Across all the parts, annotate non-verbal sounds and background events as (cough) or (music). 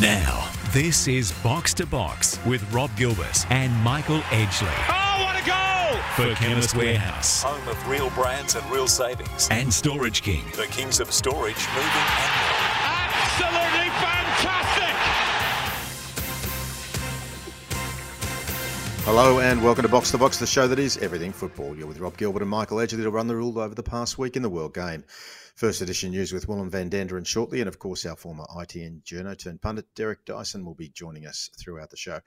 Now, this is Box to Box with Rob Gilbert and Michael Edgley. Oh, what a goal! For Chemist Warehouse. Home of real brands and real savings. And Storage King. The kings of storage, moving and. Absolutely fantastic! Hello and welcome to Box to Box, the show that is everything football. You're with Rob Gilbert and Michael Edgley to run the rule over the past week in the World Game. First edition news with Willem van Danderen shortly, and of course, our former ITN journo turned pundit Derek Dyson will be joining us throughout the show.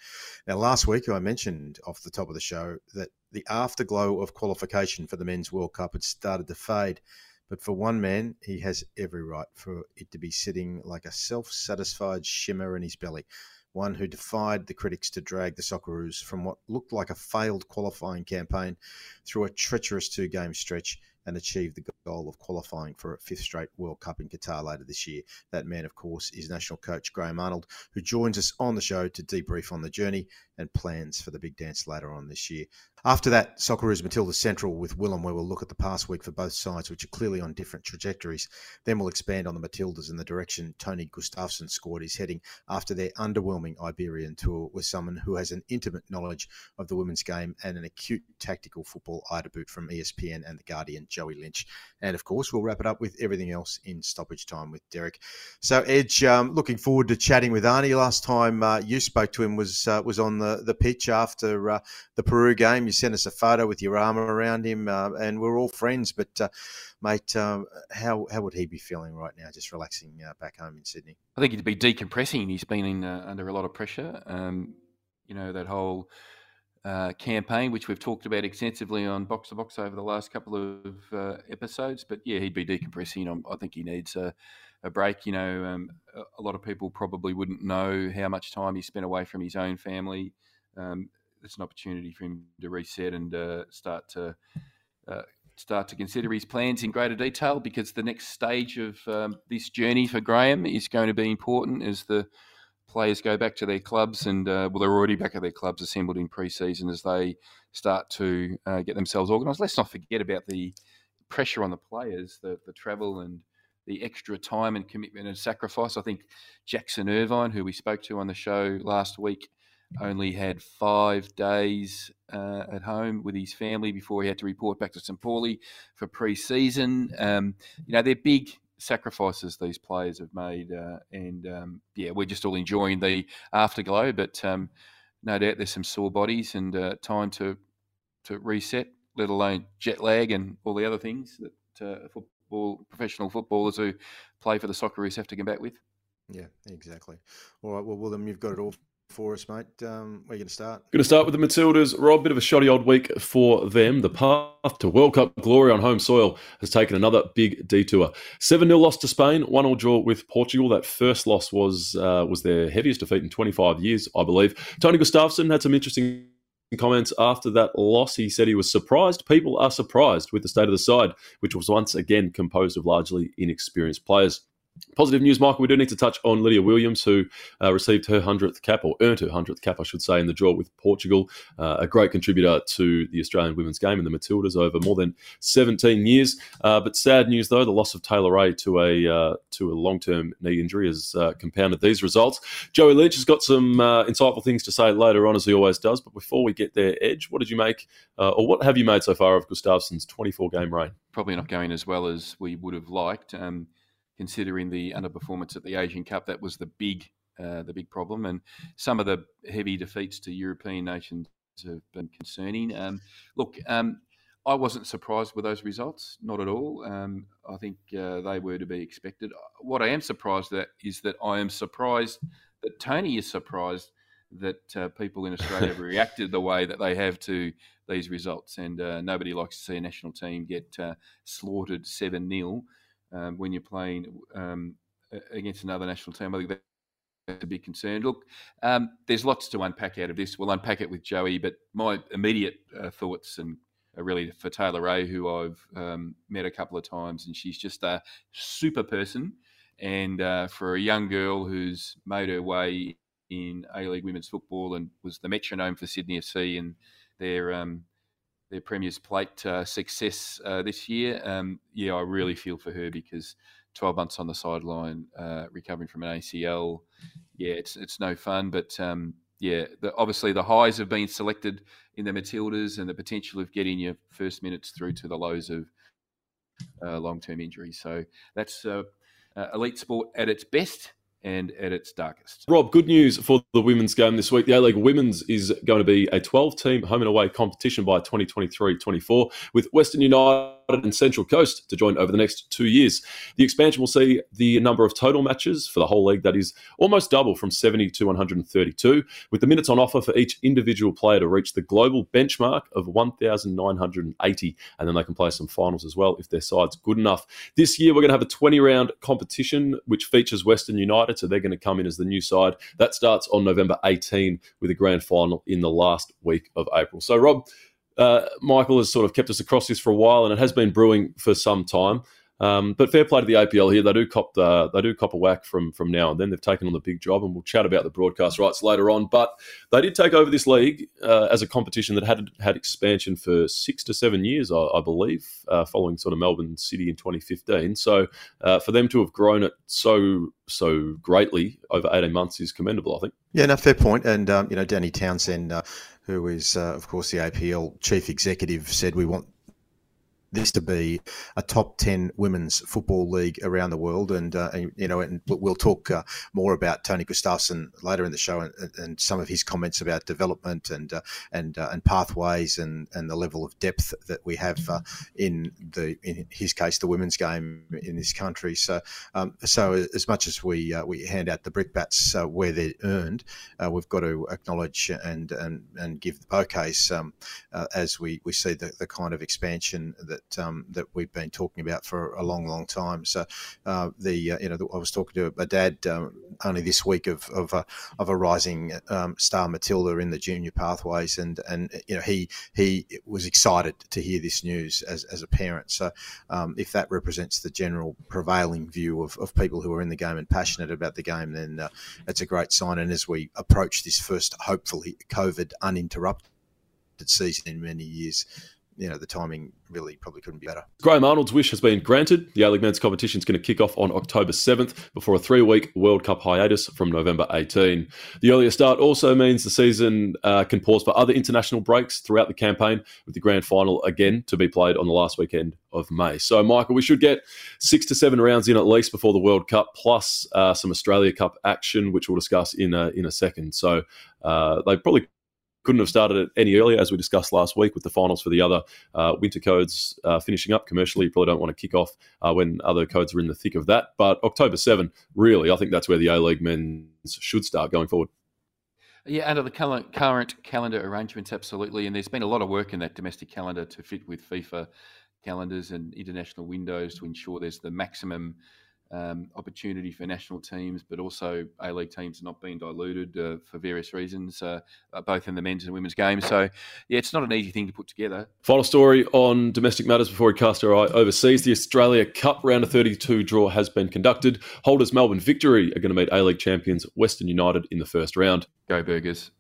Now, last week I mentioned off the top of the show that the afterglow of qualification for the Men's World Cup had started to fade. But for one man, he has every right for it to be sitting like a self satisfied shimmer in his belly. One who defied the critics to drag the Socceroos from what looked like a failed qualifying campaign through a treacherous two game stretch and achieve the goal of qualifying for a fifth straight World Cup in Qatar later this year. That man, of course, is national coach Graham Arnold, who joins us on the show to debrief on the journey and plans for the big dance later on this year. After that, Socceroos Matilda Central with Willem, where we'll look at the past week for both sides, which are clearly on different trajectories. Then we'll expand on the Matildas and the direction Tony Gustafsson scored is heading after their underwhelming Iberian tour with someone who has an intimate knowledge of the women's game and an acute tactical football eye to boot from ESPN and The Guardian, Joey Lynch. And of course, we'll wrap it up with everything else in stoppage time with Derek. So, Edge, um, looking forward to chatting with Arnie. Last time uh, you spoke to him was uh, was on the, the pitch after uh, the Peru game. You sent us a photo with your arm around him, uh, and we're all friends. But, uh, mate, um, how how would he be feeling right now, just relaxing uh, back home in Sydney? I think he'd be decompressing. He's been in, under a lot of pressure. Um, you know that whole uh, campaign, which we've talked about extensively on Box to Box over the last couple of uh, episodes. But yeah, he'd be decompressing. I'm, i think he needs a, a break. You know, um, a, lot of people probably wouldn't know how much time he spent away from his own family. Um, it's an opportunity for him to reset and uh, start to uh, start to consider his plans in greater detail because the next stage of um, this journey for Graham is going to be important as the players go back to their clubs, and uh, well, they're already back at their clubs assembled in pre-season as they start to uh, get themselves organised. Let's not forget about the pressure on the players, the, the travel and the extra time and commitment and sacrifice. I think Jackson Irvine, who we spoke to on the show last week, only had five days uh, at home with his family before he had to report back to St. Pauli for pre-season. Um, you know, they're big sacrifices these players have made, uh, and um, yeah, we're just all enjoying the afterglow. But um, no doubt there's some sore bodies and uh, time to to reset, let alone jet lag and all the other things that uh, football professional footballers who play for the Socceroos have to combat with. Yeah, exactly. All right, well, William, you've got it all for us, mate. Um, where are you going to start? Going to start with the Matildas. Rob, bit of a shoddy old week for them. The path to World Cup glory on home soil has taken another big detour. 7 0 loss to Spain, 1 all draw with Portugal. That first loss was uh, was their heaviest defeat in 25 years, I believe. Tony Gustafsson had some interesting comments after that loss. He said he was surprised. People are surprised with the state of the side, which was once again composed of largely inexperienced players. Positive news, Michael. We do need to touch on Lydia Williams, who uh, received her 100th cap, or earned her 100th cap, I should say, in the draw with Portugal. Uh, a great contributor to the Australian women's game and the Matildas over more than 17 years. Uh, but sad news, though, the loss of Taylor Ray to a uh, to a long term knee injury has uh, compounded these results. Joey Lynch has got some uh, insightful things to say later on, as he always does. But before we get there, Edge, what did you make, or what have you made so far of Gustafsson's 24 game reign? Probably not going as well as we would have liked. Um, considering the underperformance at the Asian Cup. That was the big uh, the big problem, and some of the heavy defeats to European nations have been concerning. Um, look, um, I wasn't surprised with those results, not at all. Um, I think uh, they were to be expected. What I am surprised at is that I am surprised that Tony is surprised that uh, people in Australia have (laughs) reacted the way that they have to these results, and uh, nobody likes to see a national team get uh, slaughtered seven 0 um, when you're playing um, against another national team. I think that's a big concern. Look, um, there's lots to unpack out of this. We'll unpack it with Joey, but my immediate uh, thoughts and are really for Taylor Ray, who I've um, met a couple of times, and she's just a super person. And uh, for a young girl who's made her way in A League women's football and was the metronome for Sydney FC and their um, their Premier's Plate uh, success uh, this year. Um, yeah, I really feel for her because 12 months on the sideline, uh, recovering from an ACL. Yeah, it's it's no fun, but um, yeah, the, obviously the highs have been selected in the Matildas, and the potential of getting your first minutes through to the lows of uh, long term injury. So that's uh, uh, elite sport at its best and at its darkest. Rob, good news for the women's game this week. The A League Women's is going to be a 12 team home and away competition by 2023 24 with Western United and Central Coast to join over the next two years. The expansion will see the number of total matches for the whole league that is almost double from 70 to 132, with the minutes on offer for each individual player to reach the global benchmark of 1,980. And then they can play some finals as well if their side's good enough. This year, we're going to have a 20 round competition which features Western United, so they're going to come in as the new side. That starts on November 18 with a grand final in the last week of April. So, Rob, uh, Michael has sort of kept us across this for a while, and it has been brewing for some time. Um, but fair play to the APL here. They do cop the, they do cop a whack from from now and then. They've taken on the big job, and we'll chat about the broadcast rights later on. But they did take over this league uh, as a competition that had had expansion for six to seven years, I, I believe, uh, following sort of Melbourne City in 2015. So uh, for them to have grown it so so greatly over 18 months is commendable. I think. Yeah, no, fair point. And um, you know, Danny Townsend uh, who is, uh, of course, the APL chief executive, said we want this to be a top 10 women's football league around the world. And, uh, and you know, and we'll talk uh, more about Tony Gustafsson later in the show and, and some of his comments about development and uh, and uh, and pathways and, and the level of depth that we have uh, in the in his case the women's game in this country. So um, so as much as we uh, we hand out the brickbats where they're earned, we've got to acknowledge and and, and give the bouquets um, as we, we see the, the kind of expansion that that um, that we've been talking about for a long, long time. So uh, the uh, you know I was talking to a dad um, only this week of of a, of a rising um, star Matilda in the junior pathways, and and you know he he was excited to hear this news as, as a parent. So um, if that represents the general prevailing view of, of people who are in the game and passionate about the game, then uh, it's a great sign. And as we approach this first, hopefully COVID uninterrupted season in many years, you know the timing really probably couldn't be better. Graham Arnold's wish has been granted. The A-League men's competition is going to kick off on October 7th before a three-week World Cup hiatus from November 18. The earlier start also means the season uh, can pause for other international breaks throughout the campaign, with the grand final again to be played on the last weekend of May. So, Michael, we should get six to seven rounds in at least before the World Cup, plus uh, some Australia Cup action, which we'll discuss in a, in a second. So, uh, they probably couldn't have started it any earlier, as we discussed last week with the finals for the other uh, winter codes uh, finishing up commercially. You probably don't want to kick off uh, when other codes are in the thick of that. But October 7, really, I think that's where the A League men's should start going forward. Yeah, under the current calendar arrangements, absolutely. And there's been a lot of work in that domestic calendar to fit with FIFA calendars and international windows to ensure there's the maximum um, opportunity for national teams, but also A League teams not being diluted uh, for various reasons, uh, uh, both in the men's and women's game. So, yeah, it's not an easy thing to put together. Final story on domestic matters before we cast our eye overseas. The Australia Cup round of 32 draw has been conducted. Holders Melbourne Victory are going to meet A League champions Western United in the first round. Go Burgers.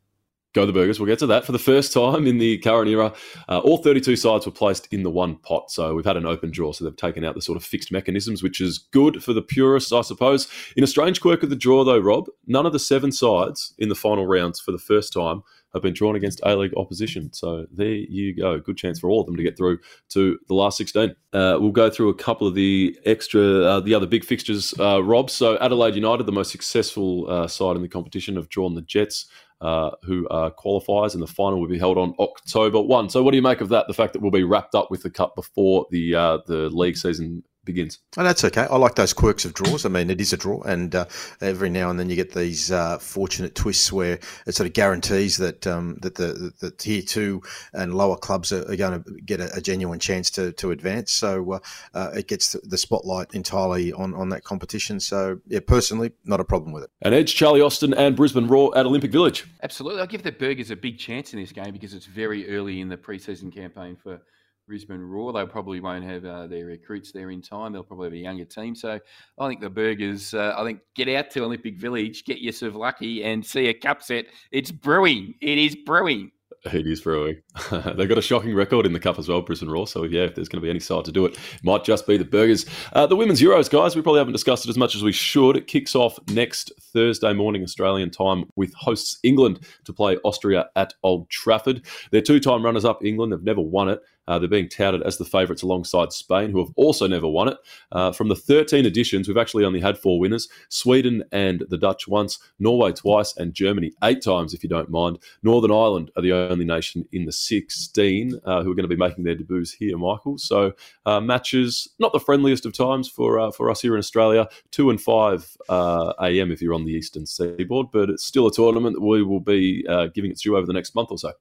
Go the Burgers. We'll get to that. For the first time in the current era, uh, all 32 sides were placed in the one pot. So we've had an open draw. So they've taken out the sort of fixed mechanisms, which is good for the purists, I suppose. In a strange quirk of the draw, though, Rob, none of the seven sides in the final rounds for the first time have been drawn against A League opposition. So there you go. Good chance for all of them to get through to the last 16. Uh, we'll go through a couple of the extra, uh, the other big fixtures, uh, Rob. So Adelaide United, the most successful uh, side in the competition, have drawn the Jets uh, who are qualifiers, and the final will be held on October one. So, what do you make of that? The fact that we'll be wrapped up with the cup before the uh, the league season begins. And that's okay. I like those quirks of draws. I mean, it is a draw, and uh, every now and then you get these uh, fortunate twists where it sort of guarantees that um, that the, the, tier two and lower clubs are, are going to get a, a, genuine chance to, to advance. So uh, uh, it gets the spotlight entirely on, on that competition. So yeah, personally, not a problem with it. And Edge, Charlie Austin, and Brisbane Roar at Olympic Village. Absolutely, I give the Burgers a big chance in this game because it's very early in the preseason campaign for Brisbane Roar. They probably won't have uh, their recruits there in time. They'll probably have a younger team. So I think the Burgers, uh, I think, get out to Olympic Village, get yourself lucky, and see a cup set. It's brewing. It is brewing. It is brewing. (laughs) They've got a shocking record in the cup as well, Brisbane Roar. So yeah, if there's going to be any side to do it, it might just be the Burgers. Uh, the women's Euros, guys. We probably haven't discussed it as much as we should. It kicks off next Thursday morning Australian time with hosts England to play Austria at Old Trafford. They're two-time runners-up. England. They've never won it. Uh, they're being touted as the favourites alongside Spain, who have also never won it. Uh, from the 13 editions, we've actually only had four winners Sweden and the Dutch once, Norway twice, and Germany eight times, if you don't mind. Northern Ireland are the only nation in the 16 uh, who are going to be making their debuts here, Michael. So uh, matches, not the friendliest of times for, uh, for us here in Australia, 2 and 5 uh, a.m. if you're on the eastern seaboard, but it's still a tournament that we will be giving its due over the next month or so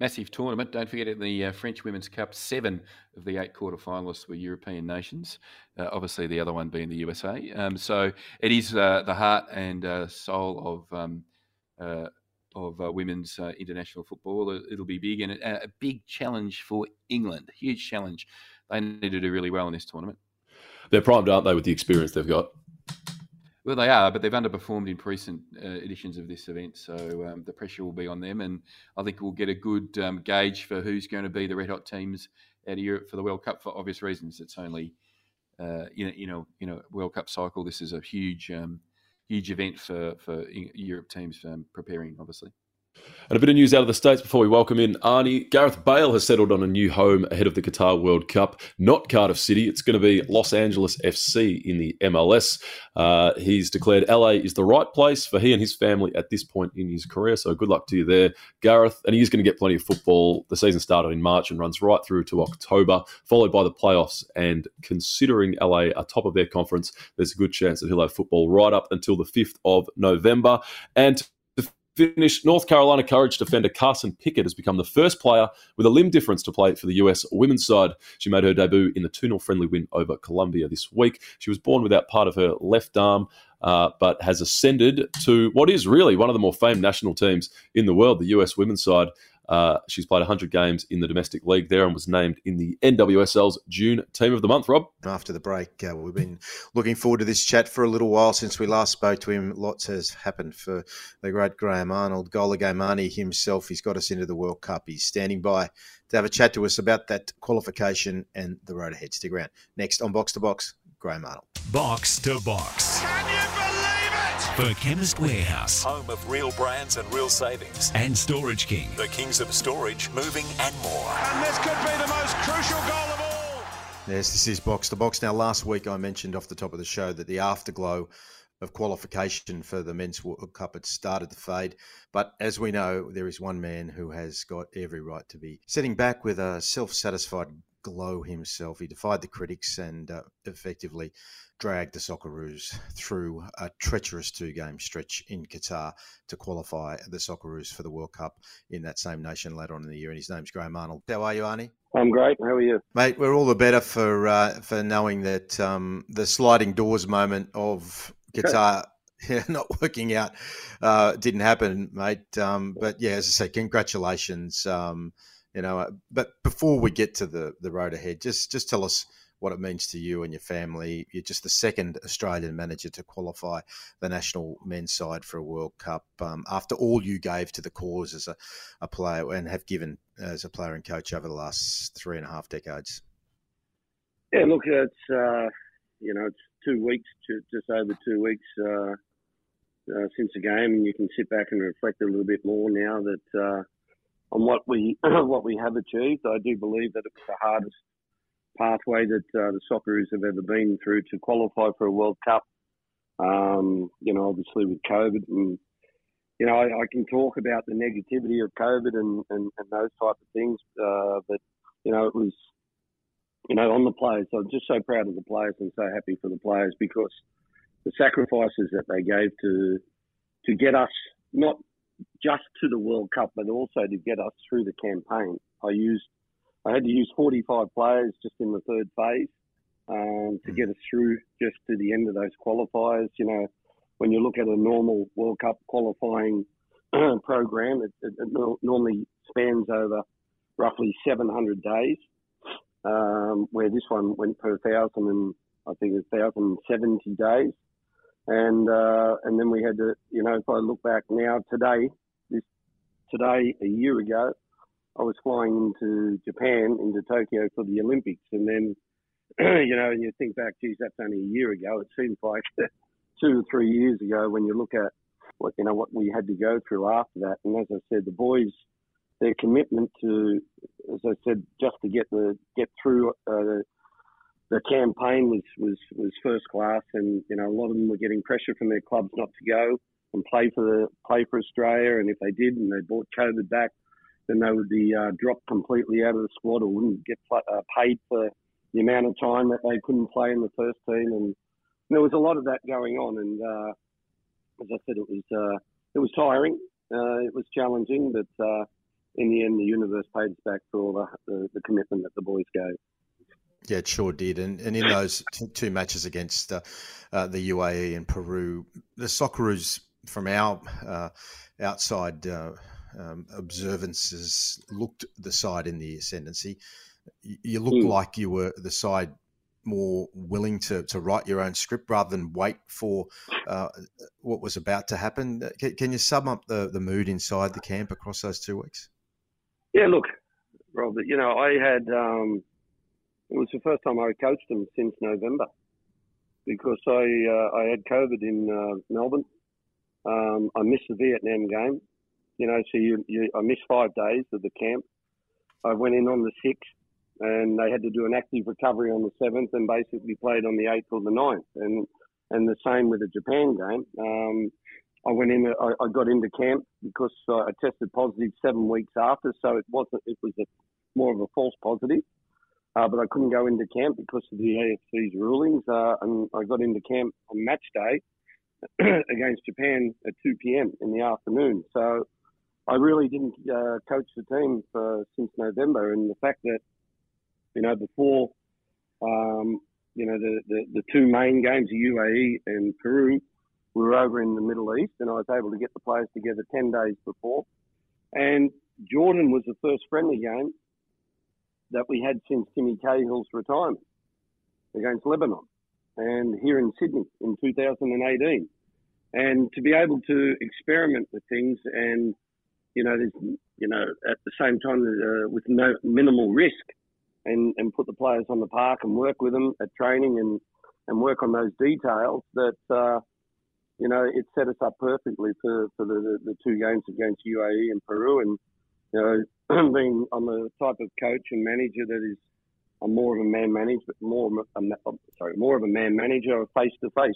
massive tournament. Don't forget in the uh, French Women's Cup, seven of the eight quarter finalists were European nations. Uh, obviously, the other one being the USA. Um, so it is uh, the heart and uh, soul of um, uh, of uh, women's international football. It'll be big and a, a big challenge for England. Huge challenge. They need to do really well in this tournament. They're primed, aren't they, with the experience they've got? Well, they are, but they've underperformed in recent uh, editions of this event, so um, the pressure will be on them, and I think we'll get a good um, gauge for who's going to be the red hot teams out of Europe for the World Cup for obvious reasons. It's only uh, you know, you know, you know, World Cup cycle. This is a huge, um, huge event for for Europe teams um, preparing, obviously. And a bit of news out of the States before we welcome in Arnie. Gareth Bale has settled on a new home ahead of the Qatar World Cup. Not Cardiff City, it's going to be Los Angeles FC in the MLS. Uh, he's declared LA is the right place for he and his family at this point in his career. So good luck to you there, Gareth. And he is going to get plenty of football. The season started in March and runs right through to October, followed by the playoffs. And considering LA are top of their conference, there's a good chance that he'll have football right up until the 5th of November. And finish, North Carolina Courage defender Carson Pickett has become the first player with a limb difference to play for the US women's side. She made her debut in the 2 0 friendly win over Colombia this week. She was born without part of her left arm. Uh, but has ascended to what is really one of the more famed national teams in the world, the US women's side. Uh, she's played 100 games in the domestic league there and was named in the NWSL's June Team of the Month, Rob. After the break, uh, we've been looking forward to this chat for a little while since we last spoke to him. Lots has happened for the great Graham Arnold. Gola Marnie himself, he's got us into the World Cup. He's standing by to have a chat to us about that qualification and the road ahead. Stick around. Next on Box to Box, Graham Arnold. Box to Box for Chemist Warehouse. Home of real brands and real savings. And Storage King. The kings of storage, moving and more. And this could be the most crucial goal of all. Yes, this is box to box. Now, last week I mentioned off the top of the show that the afterglow of qualification for the Men's World Cup had started to fade. But as we know, there is one man who has got every right to be sitting back with a self satisfied glow himself. He defied the critics and uh, effectively dragged the Socceroos (laughs) through a treacherous two game stretch in Qatar to qualify the Socceroos for the World Cup in that same nation later on in the year. And his name's Graham Arnold. How are you, Arnie? I'm great. How are you, mate? We're all the better for uh, for knowing that um, the sliding doors moment of (laughs) Qatar. (laughs) not working out uh, didn't happen, mate. Um, but yeah, as I say, congratulations. Um, you know, uh, but before we get to the the road ahead, just just tell us what it means to you and your family. You're just the second Australian manager to qualify the national men's side for a World Cup um, after all you gave to the cause as a, a player and have given as a player and coach over the last three and a half decades. Yeah, look, it's uh, you know it's two weeks, just over two weeks uh, uh, since the game, and you can sit back and reflect a little bit more now that uh, on what we (clears throat) what we have achieved. I do believe that it was the hardest pathway that uh, the Socceroos have ever been through to qualify for a World Cup. Um, you know, obviously with COVID, and you know, I, I, can talk about the negativity of COVID and, and, and those type of things, uh, but you know, it was, you know, on the players. I'm just so proud of the players and so happy for the players because the sacrifices that they gave to to get us not just to the World Cup, but also to get us through the campaign. I used I had to use 45 players just in the third phase um, to get us through just to the end of those qualifiers. You know, when you look at a normal World Cup qualifying (clears throat) program, it, it, it, normally spans over roughly 700 days, um, where this one went per thousand and I think it's 1,070 days. And uh, and then we had to, you know, if I look back now today, this today a year ago, I was flying into Japan, into Tokyo for the Olympics, and then (clears throat) you know, and you think back, geez, that's only a year ago. It seems like (laughs) two or three years ago when you look at what you know what we had to go through after that. And as I said, the boys, their commitment to, as I said, just to get the get through uh, the campaign was, was was first class. And you know, a lot of them were getting pressure from their clubs not to go and play for the play for Australia. And if they did, and they brought COVID back, then they would be uh, dropped completely out of the squad or wouldn't get uh, paid for the amount of time that they couldn't play in the first team. And there was a lot of that going on. And uh, as I said, it was uh, it was tiring. Uh, it was challenging, but uh, in the end, the universe paid us back for all the, the, the, commitment that the boys gave. Yeah, it sure did. And, and in those t- two matches against uh, uh, the UAE and Peru, the Socceroos, from our uh, outside um, observances, looked the side in the ascendancy. You looked mm. like you were the side more willing to, to write your own script rather than wait for uh, what was about to happen. Uh, can, can, you sum up the, the mood inside the camp across those two weeks? Yeah, look, Robert, you know, I had, um, it was the first time I coached them since November because I, uh, I had COVID in uh, Melbourne. Um, I missed the Vietnam game. You know, so you, you, I missed five days of the camp. I went in on the 6th and they had to do an active recovery on the seventh and basically played on the eighth or the ninth. And and the same with the Japan game. Um, I went in. I, I, got into camp because I tested positive seven weeks after, so it wasn't. It was a, more of a false positive. Uh, but I couldn't go into camp because of the AFC's rulings, uh, and I got into camp on match day (clears throat) against Japan at 2 p.m. in the afternoon. So I really didn't uh, coach the team for since November, and the fact that you know, before, um, you know, the, the, the two main games, the UAE and Peru, were over in the Middle East, and I was able to get the players together 10 days before. And Jordan was the first friendly game that we had since Timmy Cahill's retirement against Lebanon and here in Sydney in 2018. And to be able to experiment with things and, you know, you know, at the same time uh, with no minimal risk and, and put the players on the park and work with them at training and, and work on those details that, uh, you know, it set us up perfectly for, for the, the, the two games against UAE and Peru. And, you know, (clears throat) being I'm the type of coach and manager that is, I'm more of a man manager, more, a, sorry, more of a man manager of face to face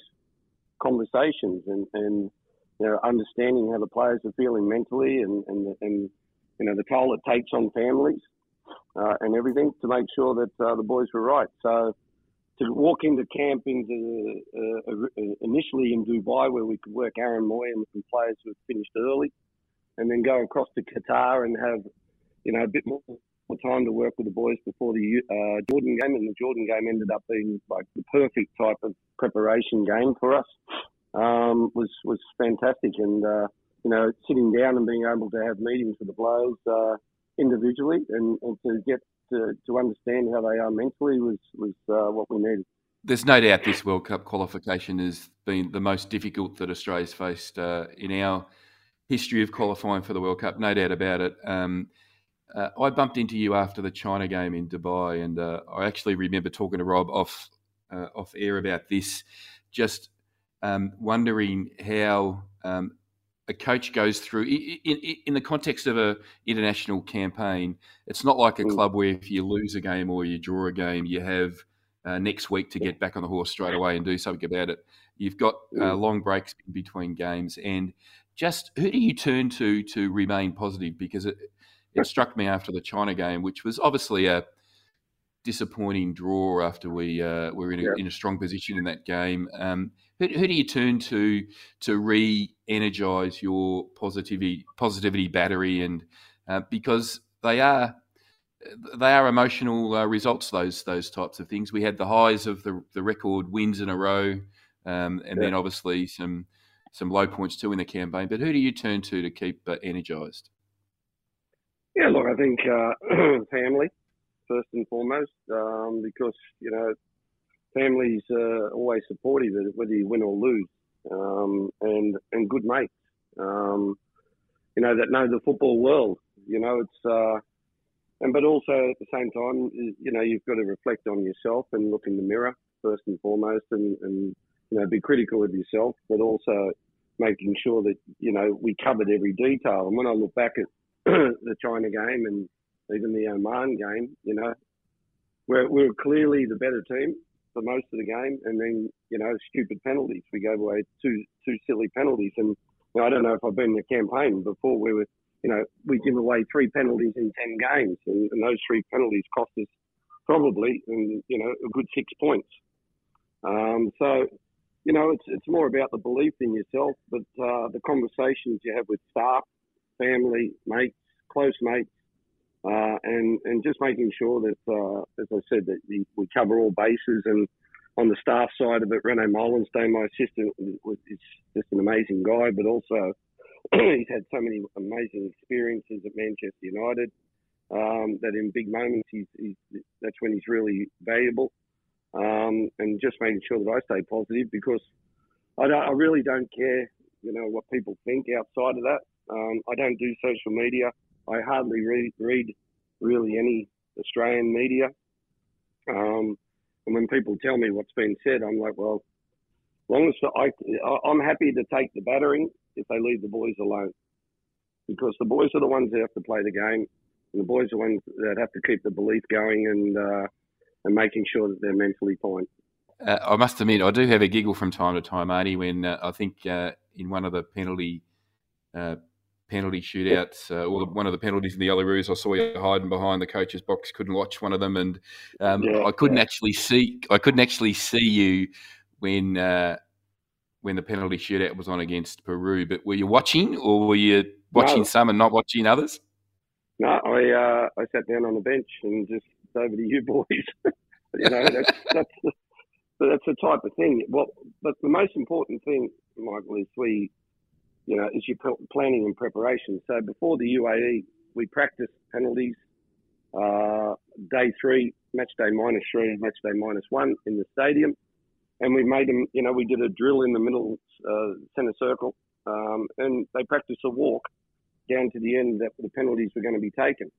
conversations and, and, you know, understanding how the players are feeling mentally and, and, and, you know, the toll it takes on families uh, and everything to make sure that uh, the boys were right. So to walk into camp into, uh, uh, initially in Dubai where we could work Aaron Mooy and some players who had finished early, and then go across to Qatar and have you know a bit more time to work with the boys before the uh, Jordan game, and the Jordan game ended up being like the perfect type of preparation game for us. Um, was was fantastic, and uh, you know sitting down and being able to have meetings with the players uh, individually and, and to get to, to understand how they are mentally was was uh, what we needed. There's no doubt this World Cup qualification has been the most difficult that Australia's faced uh, in our history of qualifying for the World Cup. No doubt about it. Um, uh, I bumped into you after the China game in Dubai, and uh, I actually remember talking to Rob off uh, off air about this, just um, wondering how um, a coach goes through in, in, in, the context of a international campaign. It's not like a mm. club where if you lose a game or you draw a game, you have uh, next week to get back on the horse straight away and do something about it. You've got uh, mm. long breaks between games, and just who do you turn to to remain positive? Because it, it struck me after the China game, which was obviously a disappointing draw after we uh, were in a, yeah. in a, strong position in that game. Um, who, who, do you turn to to re-energize your positivity positivity battery? And uh, because they are they are emotional uh, results. Those those types of things. We had the highs of the the record wins in a row, um, and yeah. then obviously some some low points too in the campaign. But who do you turn to to keep uh, energized? Yeah, look, I think uh, (clears throat) family first and foremost, um, because you know families are always supportive, whether you win or lose, um, and and good mates. Um, you know, that know the football world. You know, it's uh, and but also at the same time, you know, you've got to reflect on yourself and look in the mirror first and foremost, and, and you know, be critical of yourself, but also making sure that you know we covered every detail. And when I look back at (clears throat) the China game and even the Oman game, you know, we're, we're clearly the better team for most of the game, and then you know, stupid penalties. We gave away two two silly penalties, and you know, I don't know if I've been in a campaign before where we you know, we give away three penalties in 10 games, and, and those three penalties cost us probably, and, you know, a good six points. Um, so, you know, it's, it's more about the belief in yourself, but uh, the conversations you have with staff, family, mates, close mates, uh, and, and just making sure that, uh, as I said, that we, we cover all bases. And on the staff side of it, Rene Meulensteen, my assistant, was, is just an amazing guy, but also (clears throat) he's had so many amazing experiences at Manchester United um, that in big moments he's, he's, that's when he's really valuable. Um, and just making sure that I stay positive because I, I, really don't care, you know, what people think outside of that. Um, I don't do social media. I hardly read, read really any Australian media. Um, and when people tell me what's been said, I'm like, well, long as I, I'm happy to take the battering if they leave the boys alone. Because the boys are the ones that have to play the game, and the boys are the ones that have to keep the belief going and uh, and making sure that they're mentally fine. Uh, I must admit, I do have a giggle from time to time, Arnie, when uh, I think uh, in one of the penalty uh, penalty shootouts, uh, or one of the penalties in the Yellows, I saw you hiding behind the coach's box. Couldn't watch one of them, and um, yeah, I couldn't yeah. actually see. I couldn't actually see you when uh, when the penalty shootout was on against Peru. But were you watching, or were you watching no. some and not watching others? No, I uh, I sat down on the bench and just over to you (laughs) boys. you know, that's that's the, that's the type of thing. Well, but the most important thing, Michael, is we, you know, is your planning and preparation. So before the UAE, we practiced penalties. Uh, day three, match day minus three, match day minus one in the stadium and we made them. You know, we did a drill in the middle uh, centre circle, um, and they practiced a walk down to the end that the penalties were going to be taken.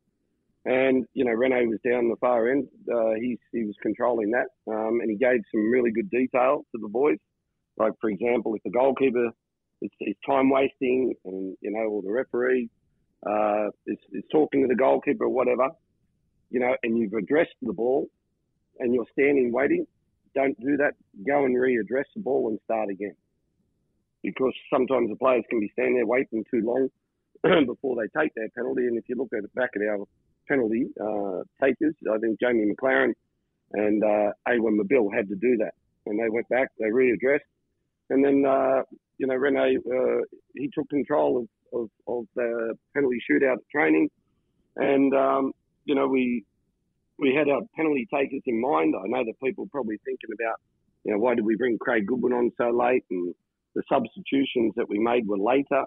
And you know, Rene was down the far end. Uh, he he was controlling that, um, and he gave some really good detail to the boys. Like for example, if the goalkeeper is, is time wasting, and you know, or the referee uh, is, is talking to the goalkeeper or whatever, you know, and you've addressed the ball, and you're standing waiting, don't do that. Go and readdress the ball and start again. Because sometimes the players can be standing there waiting too long (clears throat) before they take their penalty. And if you look at the back of our penalty uh, takers, I think Jamie Maclaren and uh, Awer Mabil had to do that. And they went back, they readdressed. And then, uh, you know, Rene, uh, he took control of, of, of the penalty shootout training. And, um, you know, we we had our penalty takers in mind. I know that people are probably thinking about, you know, why did we bring Craig Goodwin on so late? And the substitutions that we made were later.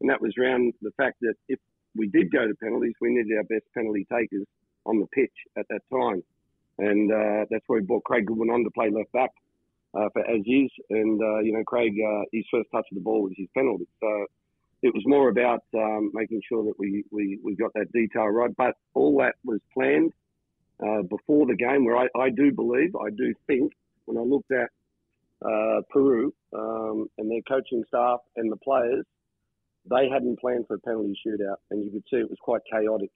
And that was around the fact that if we did go to penalties, we needed our best penalty takers on the pitch at that time. And uh, that's why we brought Craig Goodwin on to play left back uh, for as is. And, uh, you know, Craig, uh, his first touch of the ball was his penalty. So it was more about um, making sure that we, we, we got that detail right. But all that was planned uh, before the game, where I, I do believe, I do think, when I looked at uh, Peru um, and their coaching staff and the players, they hadn't planned for a penalty shootout, and you could see it was quite chaotic.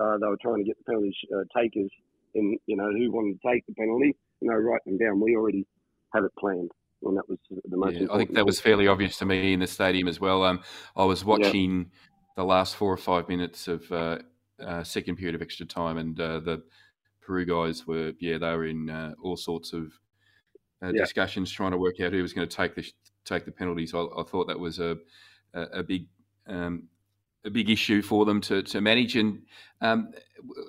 Uh, they were trying to get the penalty sh- uh, takers in, you know, who wanted to take the penalty, and they write them down. We already had it planned. And that was the most. Yeah, I think that was fairly obvious to me in the stadium as well. Um, I was watching yeah. the last four or five minutes of uh, uh, second period of extra time, and the Peru guys were, yeah, they were in uh, all sorts of uh, yeah. discussions trying to work out who was going to take the take the penalties. I, I thought that was a a, a big um, a big issue for them to, to manage. And um,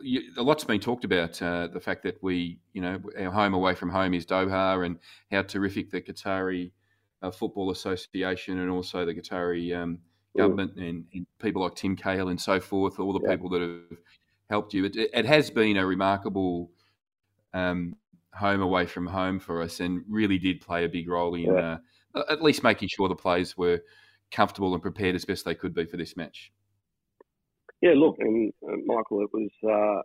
you, a lot's been talked about uh, the fact that we, you know, our home away from home is Doha, and how terrific the Qatari uh, Football Association and also the Qatari um, government and, and, people like Tim Cahill and so forth, all the yeah. people that have helped you. It, it has been a remarkable um, home away from home for us, and really did play a big role in yeah. uh, at least making sure the players were comfortable and prepared as best they could be for this match. yeah, look, and uh, Michael, it was uh,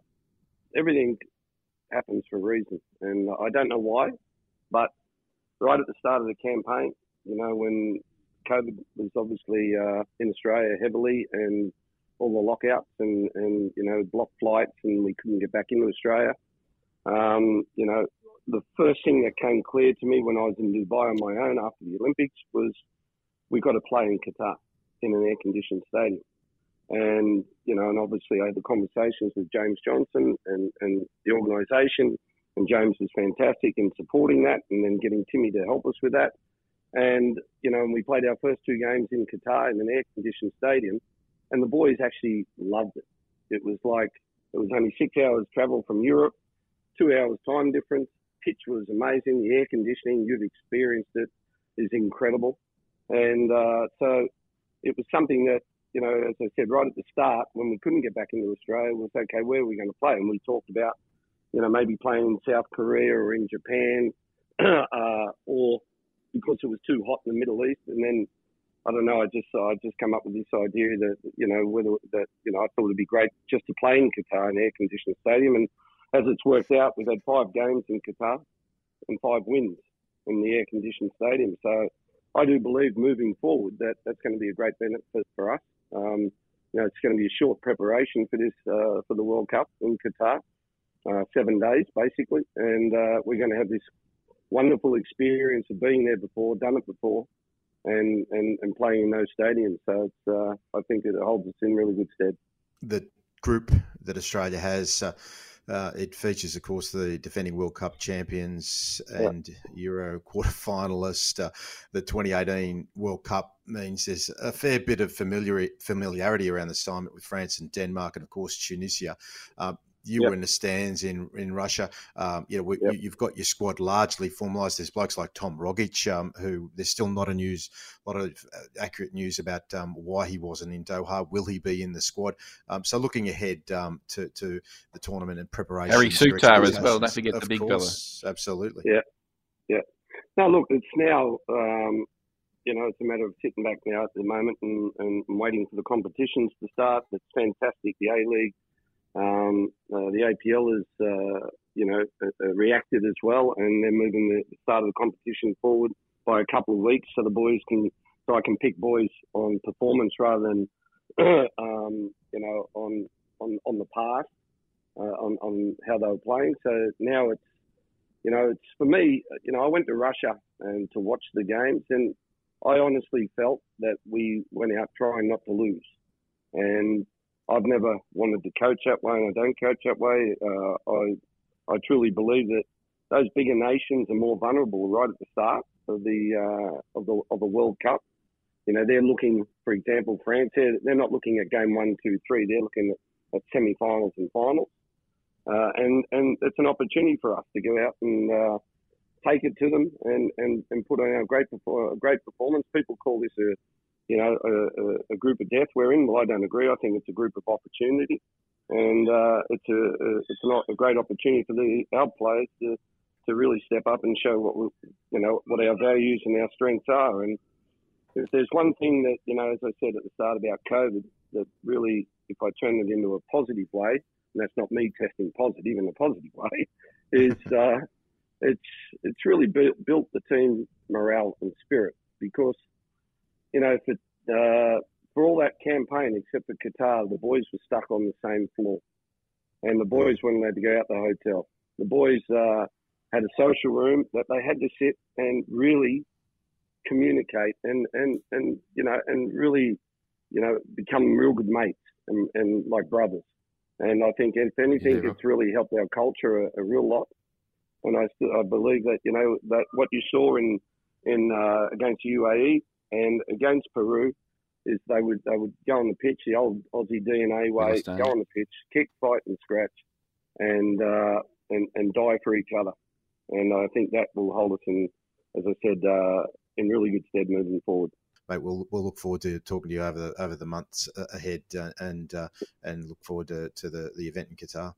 everything happens for a reason, and I don't know why, but right at the start of the campaign, you know, when COVID was obviously uh, in Australia heavily, and all the lockouts and, and you know blocked flights, and we couldn't get back into Australia. Um, you know, the first thing that came clear to me when I was in Dubai on my own after the Olympics was we got to play in Qatar in an air-conditioned stadium. And, you know, and obviously I had the conversations with James Johnson and, and the organisation, and James was fantastic in supporting that and then getting Timmy to help us with that. And, you know, and we played our first two games in Qatar in an air conditioned stadium, and the boys actually loved it. It was like, it was only six hours travel from Europe, two hours time difference. Pitch was amazing. The air conditioning, you've experienced it, is incredible. And uh, so it was something that, you know, as I said right at the start, when we couldn't get back into Australia, was okay, where are we going to play? And we talked about, you know, maybe playing in South Korea or in Japan, (clears throat) uh, or because it was too hot in the Middle East. And then I don't know, I just I just come up with this idea that you know whether that you know I thought it'd be great just to play in Qatar, in air conditioned stadium, and as it's worked out, we've had five games in Qatar and five wins in the air conditioned stadium. So I do believe moving forward that that's going to be a great benefit for us. Um, you know, it's going to be a short preparation for this uh, for the World Cup in Qatar, uh, seven days basically, and uh, we're going to have this wonderful experience of being there before, done it before, and and, and playing in those stadiums. So it's uh, I think it holds us in really good stead. The group that Australia has. Uh, it features, of course, the defending World Cup champions and Euro (laughs) quarter finalist. Uh, the 2018 World Cup means there's a fair bit of familiarity around the assignment with France and Denmark, and of course Tunisia. Uh, you yep. were in the stands in in Russia. Um, you know, we, yep. you've got your squad largely formalised. There's blokes like Tom Rogic, um, who there's still not a news, a lot of uh, accurate news about um, why he wasn't in Doha. Will he be in the squad? Um, so looking ahead um, to, to the tournament and preparation. Harry Souttar as well. Don't forget the big course, fella. Absolutely. Yeah, yeah. Now look, it's now. Um, you know, it's a matter of sitting back now at the moment and, and waiting for the competitions to start. It's fantastic. The A League um, uh, the APL has, uh, you know, uh, uh, reacted as well, and they're moving the start of the competition forward by a couple of weeks, so the boys can, so I can pick boys on performance rather than, (clears throat) um, you know, on on on the past, uh, on on how they were playing. So now it's, you know, it's for me. You know, I went to Russia and to watch the games, and I honestly felt that we went out trying not to lose, and I've never wanted to coach that way, and I don't coach that way. Uh, I I truly believe that those bigger nations are more vulnerable right at the start of the uh, of the of the World Cup. You know, they're looking, for example, France. They're, they're not looking at game one, two, three. They're looking at, at semi-finals and finals, uh, and and it's an opportunity for us to go out and uh, take it to them and, and, and put on our great great performance. People call this a you know, a, a, group of death we're in. Well, I don't agree. I think it's a group of opportunity, and uh, it's a, a it's not a great opportunity for the our players to to really step up and show what we, you know what our values and our strengths are. And if there's one thing that you know, as I said at the start about COVID, that really, if I turn it into a positive way, and that's not me testing positive in a positive way, (laughs) is uh, it's it's really built, built the team morale and spirit because you know, for uh, for all that campaign, except for Qatar, the boys were stuck on the same floor, and the boys weren't allowed to go out the hotel. The boys uh, had a social room that they had to sit and really communicate and and and you know and really you know become real good mates and, and like brothers. And I think if anything, yeah. it's really helped our culture a, a real lot. And I, I believe that you know that what you saw in in uh, against UAE and against Peru, is they would they would go on the pitch the old Aussie DNA way, go on the pitch, kick, fight, and scratch, and uh, and and die for each other. And I think that will hold us in, as I said, uh, in really good stead moving forward. Mate, we'll we'll look forward to talking to you over the over the months uh, ahead, uh, and uh, and look forward to, to the, the event in Qatar.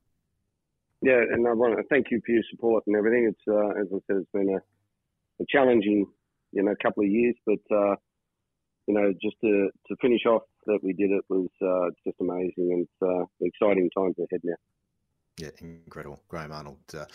Yeah, and I want to thank you for your support and everything. It's uh, as I said, it's been a, a challenging you know, a couple of years. But uh, you know, just to, to finish off that we did it was uh, just amazing, and uh, exciting times ahead now. Yeah, incredible. Graham Arnold, uh,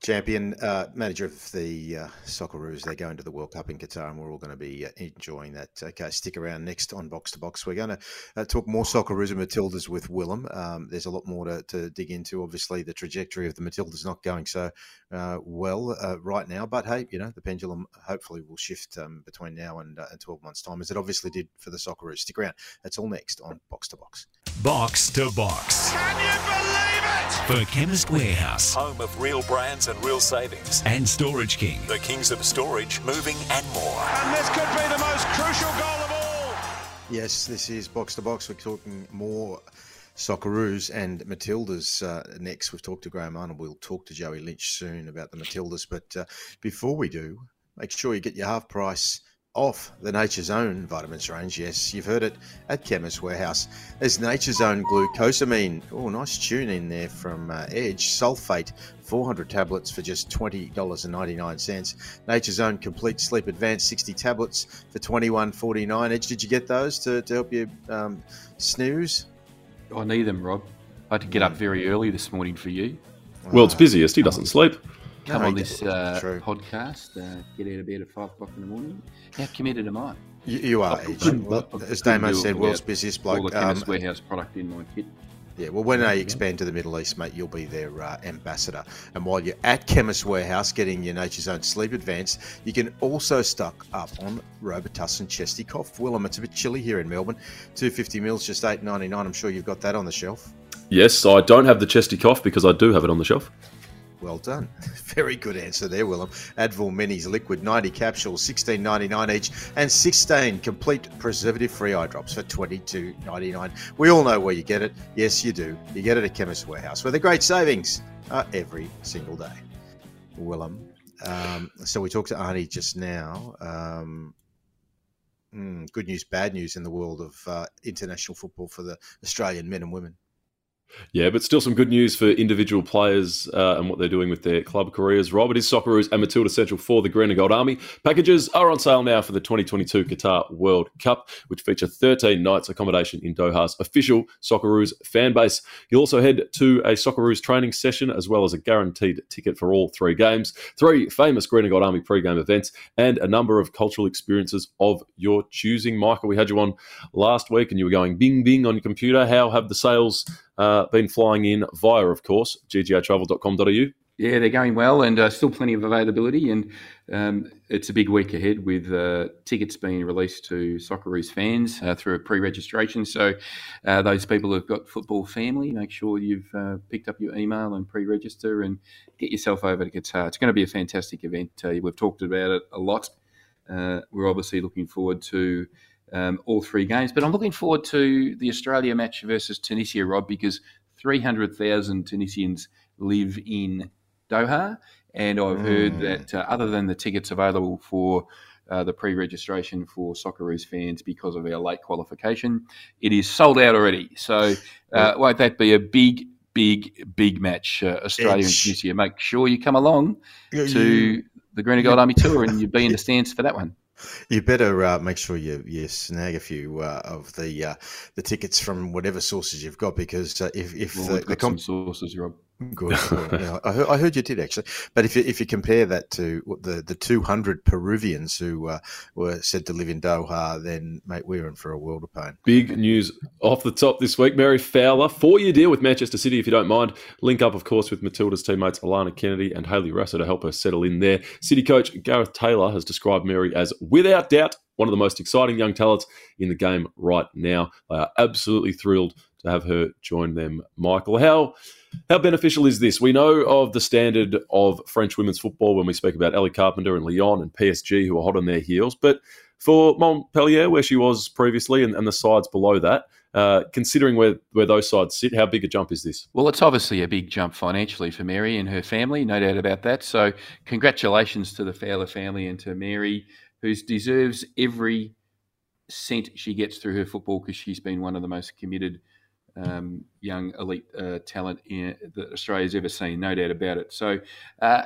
champion, uh, manager of the uh, Socceroos. They go into the World Cup in Qatar, and we're all going to be uh, enjoying that. Okay, stick around next on Box to Box. We're going to uh, talk more Socceroos and Matildas with Willem. Um, there's a lot more to, to, dig into. Obviously, the trajectory of the Matildas not going so uh, well right now, but hey, you know, the pendulum hopefully will shift um, between now and, and 12 months' time, as it obviously did for the Socceroos. Stick around. That's all next on Box to Box. Box to Box. Can you believe it? For Chemist Warehouse Home of real brands and real savings. and Storage King. The kings of storage, moving and more. And this could be the most crucial goal of all. Yes, this is Box to Box. We're talking more Socceroos and Matildas uh, next. We've talked to Graham Arnold. We'll talk to Joey Lynch soon about the Matildas. But uh, before we do, make sure you get your half price off the Nature's Own vitamins range. Yes, you've heard it at Chemist Warehouse. There's Nature's Own glucosamine. Oh, nice tune in there from uh, Edge. Sulfate, 400 tablets for just $20.99. Nature's Own Complete Sleep Advanced 60 tablets for $21.49. Edge, did you get those to, to help you um, snooze? I need them, Rob. I had to get up very early this morning for you. World's busiest. He doesn't sleep. Come No, on this uh, podcast, uh, get out of bed at 5 o'clock in the morning. How committed am I? You, you are, I Edge. Well, as couldn't Damo said, world's without busiest All bloke. the Chemist Um, Warehouse product in my kit. Yeah, well, when they expand to the Middle East, mate, you'll be their uh, ambassador. And while you're at Chemist Warehouse getting your Nature's Own Sleep Advance, you can also stock up on Robitussin Chesty Cough. Willem, it's a bit chilly here in Melbourne. 250 mils, just eight ninety nine. I'm sure you've got that on the shelf. Yes, I don't have the chesty cough because I do have it on the shelf. Well done. (laughs) Very good answer there, Willem. Advil Minis Liquid 90 capsules, 16.99 each, and 16 complete preservative-free eye drops for 22.99. We all know where you get it. Yes, you do. You get it at Chemist Warehouse, where the great savings are every single day. Willem. Um, so we talked to Arnie just now. Um, mm, good news, bad news in the world of uh, international football for the Australian men and women. Yeah, but still some good news for individual players uh, and what they're doing with their club careers. Rob, it is Socceroos and Matilda Central for the Green and Gold Army. Packages are on sale now for the 2022 Qatar World Cup, which feature 13 nights accommodation in Doha's official Socceroos fan base. You'll also head to a Socceroos training session as well as a guaranteed ticket for all three games, three famous Green and Gold Army pre-game events, and a number of cultural experiences of your choosing. Michael, we had you on last week and you were going bing bing on your computer. How have the sales uh, been flying in via, of course, ggtravel.com.au. Yeah, they're going well, and uh, still plenty of availability. And um, it's a big week ahead with uh, tickets being released to Socceroos fans uh, through a pre-registration. So uh, those people who've got football family, make sure you've uh, picked up your email and pre-register and get yourself over to Qatar. It's going to be a fantastic event. Uh, we've talked about it a lot. We're obviously looking forward to um, all three games, but I'm looking forward to the Australia match versus Tunisia, Rob, because 300,000 Tunisians live in Doha, and I've heard Mm. that uh, other than the tickets available for uh, the pre-registration for Socceroos fans because of our late qualification, it is sold out already. So uh, won't that be a big, big, big match, uh, Australia and Tunisia? Make sure you come along to the Green and Gold Army Tour and you be in the (laughs) stands for that one. (laughs) You better uh, make sure you, you snag a few uh, of the uh, the tickets from whatever sources you've got because uh, if, if Well, the, the comp- sources, Rob. (laughs) good. Yeah, I, heard, I heard you did actually, but if you, if you compare that to the the two hundred Peruvians who uh, were said to live in Doha, then mate, we're in for a world of pain. Big news off the top this week. Mary Fowler, four year deal with Manchester City, if you don't mind. Link up, of course, with Matilda's teammates Alana Kennedy and Hayley Raso to help her settle in there. City coach Gareth Taylor has described Mary as, without doubt, one of the most exciting young talents in the game right now. They are absolutely thrilled to have her join them. Michael, how how beneficial is this? We know of the standard of French women's football when we speak about Ellie Carpenter and Lyon and PSG, who are hot on their heels. But for Montpellier, where she was previously, and, and the sides below that, uh, considering where, where those sides sit, how big a jump is this? Well, it's obviously a big jump financially for Mary and her family, no doubt about that. So, congratulations to the Fowler family and to Mary, who deserves every cent she gets through her football because she's been one of the most committed um, young elite uh, talent in, that Australia's ever seen, no doubt about it. So, uh,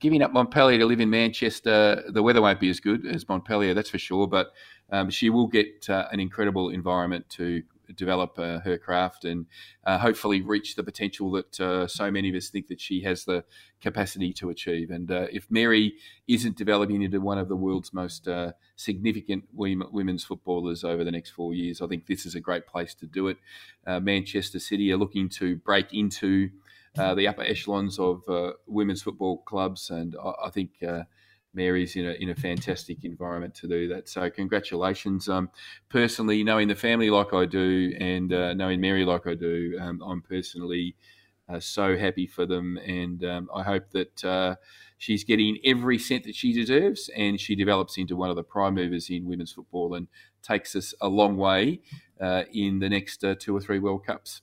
giving up Montpellier to live in Manchester, the weather won't be as good as Montpellier, that's for sure. But um, she will get uh, an incredible environment to develop uh, her craft and uh, hopefully reach the potential that uh, so many of us think that she has the capacity to achieve. And uh, if Mary isn't developing into one of the world's most uh, significant women's footballers over the next four years, I think this is a great place to do it. Manchester City are looking to break into the upper echelons of women's football clubs, and I, I think Mary's in a in a fantastic environment to do that. So congratulations. Um, personally, knowing the family like I do, and uh, knowing Mary like I do, um, I'm personally uh, so happy for them, and um, I hope that uh, she's getting every cent that she deserves, and she develops into one of the prime movers in women's football, and takes us a long way uh, in the next uh, two or three World Cups.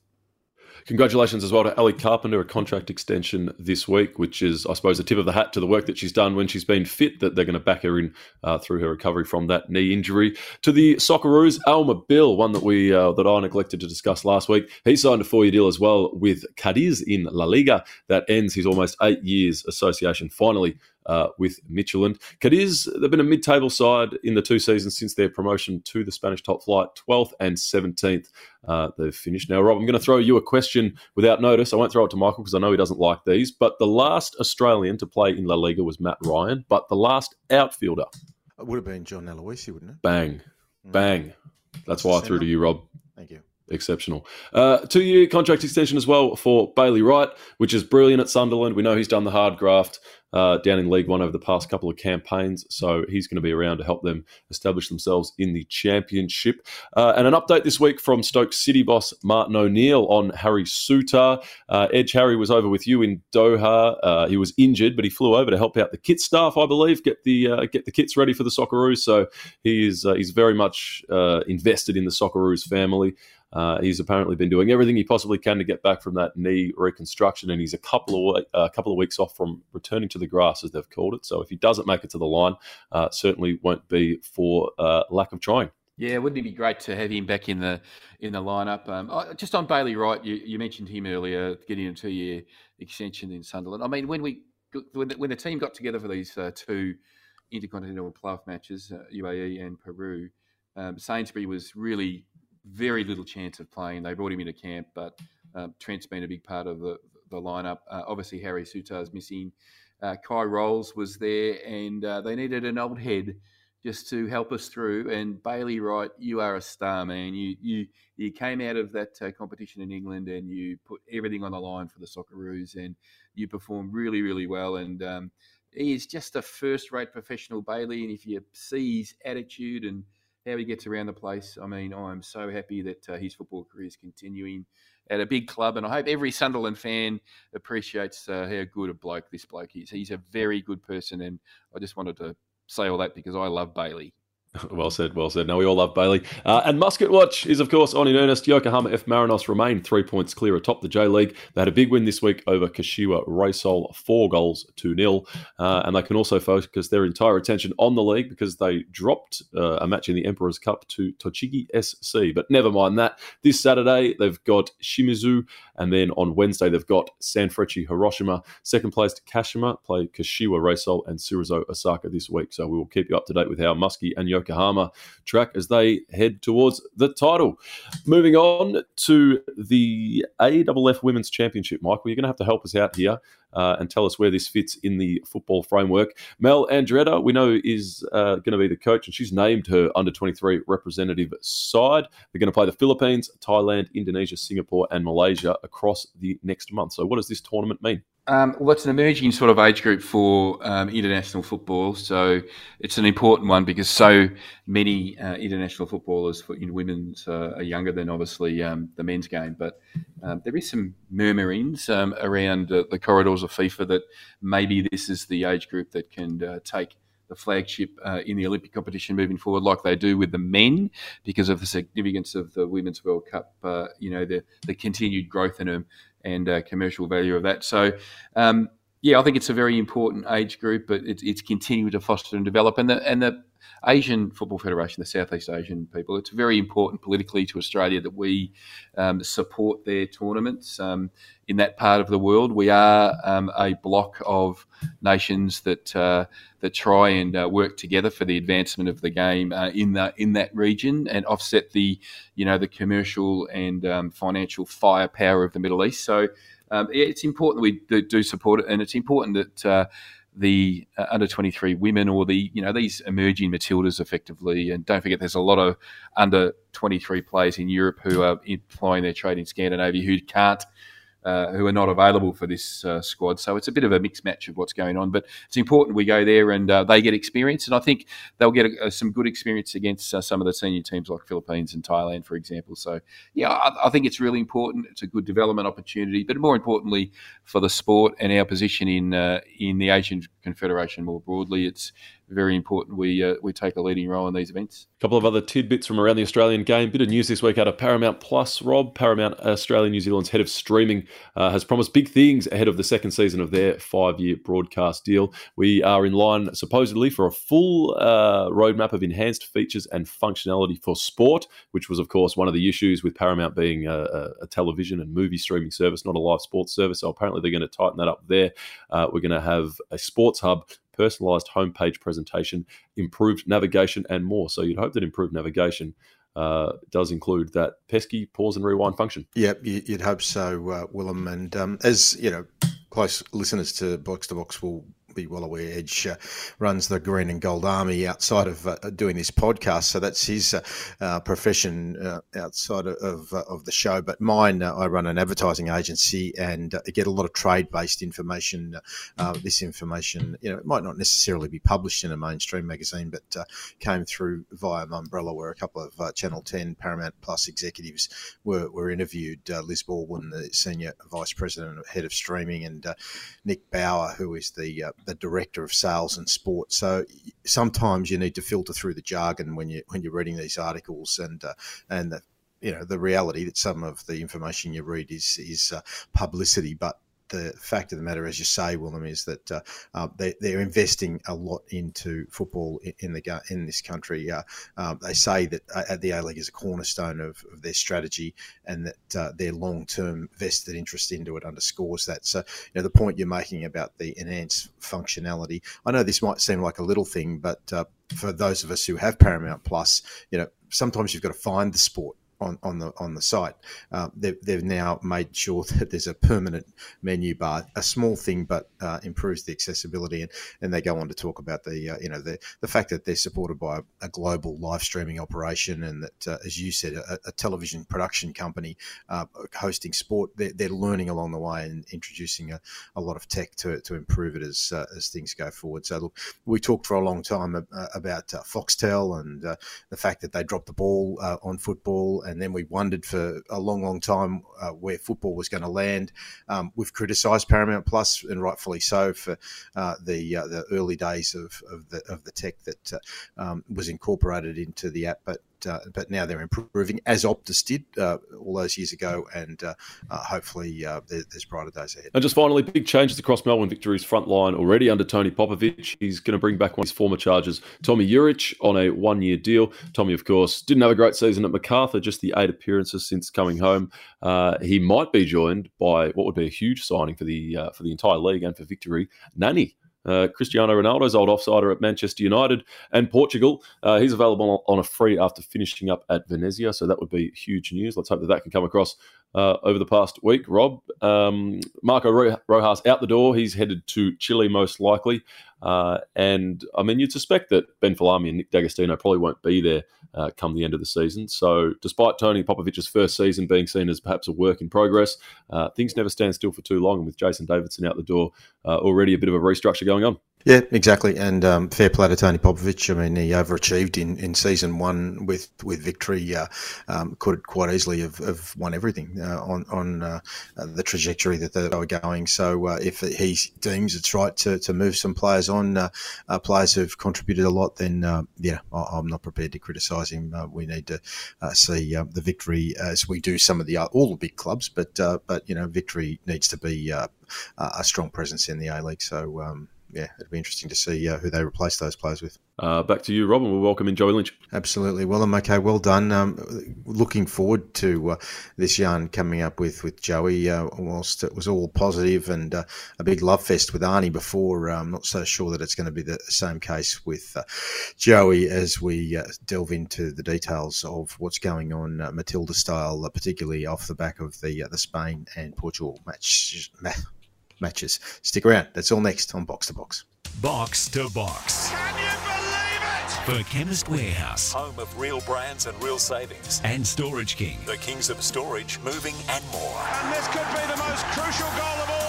Congratulations as well to Ali Carpenter, a contract extension this week, which is, I suppose, a tip of the hat to the work that she's done when she's been fit, that they're going to back her in uh, through her recovery from that knee injury. To the Socceroos, Awer Mabil, one that we uh, that I neglected to discuss last week. He signed a four-year deal as well with Cadiz in La Liga. That ends his almost eight years association finally uh, with Midtjylland. Cadiz, they've been a mid-table side in the two seasons since their promotion to the Spanish top flight, 12th and 17th. Uh, they've finished. Now, Rob, I'm going to throw you a question without notice. I won't throw it to Michael because I know he doesn't like these, but the last Australian to play in La Liga was Matt Ryan, but the last outfielder... It would have been John Aloisi, wouldn't it? Bang. Mm. Bang. That's why I threw to you, Rob. Thank you exceptional. Uh, two year contract extension as well for Bailey Wright, which is brilliant at Sunderland. We know he's done the hard graft uh, down in League One over the past couple of campaigns. So he's going to be around to help them establish themselves in the Championship. Uh, and an update this week from Stoke City boss Martin O'Neill on Harry Souttar. Uh, Edge Harry was over with you in Doha. Uh, he was injured, but he flew over to help out the kit staff, I believe, get the uh, get the kits ready for the Socceroos. So he is he's very much invested in the Socceroos family. Uh, he's apparently been doing everything he possibly can to get back from that knee reconstruction, and he's a couple of a uh, couple of weeks off from returning to the grass, as they've called it. So if he doesn't make it to the line, uh, certainly won't be for uh, lack of trying. Yeah, wouldn't it be great to have him back in the in the lineup? Um, just on Bailey Wright, you, you mentioned him earlier, getting a two year extension in Sunderland. I mean, when we when the, when the team got together for these uh, two intercontinental playoff matches, UAE and Peru, um, Sainsbury was really very little chance of playing. They brought him into camp, but um, Trent's been a big part of the, the lineup. Uh, obviously, Harry Souttar's missing. Uh, Kye Rowles was there, and uh, they needed an old head just to help us through. And Bailey Wright, you are a star, man. You you you came out of that uh, competition in England and you put everything on the line for the Socceroos, and you performed really, really well. And um, he is just a first-rate professional, Bailey. And if you see his attitude and how he gets around the place. I mean, I'm so happy that uh, his football career is continuing at a big club, and I hope every Sunderland fan appreciates uh, how good a bloke this bloke is. He's a very good person, and I just wanted to say all that because I love Bailey. (laughs) Well said, well said. Now we all love Bailey. Uh, and Muscat Watch is, of course, on in earnest. Yokohama F. Marinos remain three points clear atop the J League. They had a big win this week over Kashiwa Reysol, four goals to nil. Uh, and they can also focus their entire attention on the league because they dropped uh, a match in the Emperor's Cup to Tochigi SC. But never mind that. This Saturday, they've got Shimizu. And then on Wednesday, they've got Sanfrecce Hiroshima. Second placed Kashima play Kashiwa Reysol and Cerezo Osaka this week. So we will keep you up to date with how Muskie and Yokohama Yokohama track as they head towards the title. Moving on to the AFF Women's Championship, Michael, you're going to have to help us out here. Uh, and tell us where this fits in the football framework. Mel Andreatta, we know, is uh, going to be the coach, and she's named her under 23 representative side. They're going to play the Philippines, Thailand, Indonesia, Singapore, and Malaysia across the next month. So, what does this tournament mean? Um, well, it's an emerging sort of age group for um, international football, so it's an important one because so many uh, international footballers for, in women's uh, are younger than obviously um, the men's game. But um, there is some murmurings um, around uh, the corridors of FIFA that maybe this is the age group that can uh, take the flagship uh, in the Olympic competition moving forward, like they do with the men, because of the significance of the Women's World Cup. Uh, you know, the the continued growth in them and uh, commercial value of that. So, um, yeah, I think it's a very important age group, but it's, it's continuing to foster and develop. And the and the Asian Football Federation, the Southeast Asian people. It's very important politically to Australia that we um, support their tournaments um, in that part of the world. We are um, a block of nations that uh, that try and uh, work together for the advancement of the game uh, in the in that region and offset the you know the commercial and um, financial firepower of the Middle East. So um, it's important we do, do, support it, and it's important that uh, the uh, under 23 women or the you know these emerging Matildas effectively. And don't forget there's a lot of under 23 players in Europe who are employing their trade in Scandinavia who can't uh, who are not available for this uh, squad. So it's a bit of a mixed match of what's going on. But it's important we go there and uh, they get experience, and I think they'll get a, a, some good experience against uh, some of the senior teams like Philippines and Thailand, for example. So yeah, I, I, think it's really important. It's a good development opportunity, but more importantly for the sport and our position in uh, in the Asian Confederation more broadly, it's very important we uh, we take a leading role in these events. A couple of other tidbits from around the Australian game. Bit of news this week out of Paramount Plus. Rob, Paramount Australia New Zealand's head of streaming, uh, has promised big things ahead of the second season of their five-year broadcast deal. We are in line supposedly for a full uh, roadmap of enhanced features and functionality for sport, which was of course one of the issues with Paramount being a, a television and movie streaming service, not a live sports service. So apparently they're going to tighten that up there. Uh, we're going to have a sports hub personalized homepage presentation, improved navigation, and more. So you'd hope that improved navigation uh, does include that pesky pause and rewind function. Yep, you'd hope so, uh, Willem. And um, as you know, close listeners to Box to Box will be well aware, Edge uh, runs the Green and Gold Army outside of uh, doing this podcast, so that's his uh, uh profession uh, outside of uh, of the show. But mine, I run an advertising agency and get a lot of trade based information. this information, you know, it might not necessarily be published in a mainstream magazine, but came through via Mumbrella, where a couple of Channel Ten Paramount Plus executives were were interviewed. Liz Baldwin, the senior vice president, head of streaming, and Nick Bauer, who is the the director of sales and sport. So sometimes you need to filter through the jargon when you when you're reading these articles, and uh, and the you know the reality that some of the information you read is is uh, publicity, but the fact of the matter, as you say, Willem, is that uh, uh, they, are investing a lot into football in the in this country. Uh, um, they say that uh, the A League is a cornerstone of, of, their strategy, and that uh, their long term vested interest into it underscores that. So, you know, the point you're making about the enhanced functionality, I know this might seem like a little thing, but uh, for those of us who have Paramount Plus, you know, sometimes you've got to find the sport on, on the on the site. Uh, they've, they've now made sure (laughs) that there's a permanent menu bar, a small thing, but uh, improves the accessibility. And, and they go on to talk about the uh, you know the the fact that they're supported by a, a global live streaming operation, and that uh, as you said, a, a television production company uh, hosting sport. They're, they're, learning along the way and introducing a, a lot of tech to to improve it as uh, as things go forward. So look, we talked for a long time about Foxtel and the fact that they dropped the ball on football and then we wondered for a long, long time uh, where football was going to land. Um, we've criticised Paramount Plus, and rightfully so, for uh, the uh, the early days of, of the of the tech that uh, um, was incorporated into the app, but uh, but now they're improving as Optus did uh, all those years ago, and uh, uh hopefully uh, there, there's brighter days ahead. And just finally, big changes across Melbourne Victory's front line already under Tony Popovic. He's going to bring back one of his former charges, Tomi Juric, on a one-year deal. Tomi, of course, didn't have a great season at Macarthur, just the eight appearances since coming home. He might be joined by what would be a huge signing for the for the entire league and for Victory, Nani. Uh, Cristiano Ronaldo's old offsider at Manchester United and Portugal. Uh, he's available on a free after finishing up at Venezia, so that would be huge news. Let's hope that that can come across uh, over the past week. Rob, um, Marco Rojas out the door. He's headed to Chile most likely. Uh, and I mean, you'd suspect that Ben Folami and Nick D'Agostino probably won't be there uh, come the end of the season. So, despite Tony Popovic's first season being seen as perhaps a work in progress, uh, things never stand still for too long. And with Jason Davidson out the door, uh, already a bit of a restructure going on. Yeah, exactly. And um, fair play to Tony Popovic. I mean, he overachieved in, in season one with with victory. Uh, um, could quite easily have, have won everything uh, on on uh, the trajectory that they were going. So uh, if he deems it's right to, to move some players on, uh, uh, players who've contributed a lot, then yeah, I, am not prepared to criticise him. we need to see the victory as we do some of the all the big clubs, but but you know, victory needs to be a strong presence in the A League. So. Um, yeah, it'd be interesting to see uh, who they replace those players with. Uh, back to you, Robin. We'll welcome in Joey Lynch. Absolutely. Well, I'm okay. Well done. Um, looking forward to uh, this yarn coming up with with Joey. Uh, whilst it was all positive and uh, a big love fest with Arnie before, uh, I'm not so sure that it's going to be the same case with uh, Joey as we delve into the details of what's going on Matilda style, particularly off the back of the the Spain and Portugal match. Matches. Stick around. That's all next on Box to Box. Box to Box. Can you believe it? For Chemist Warehouse Home of real brands and real savings. and Storage King. The kings of storage, moving and more. And this could be the most crucial goal of all.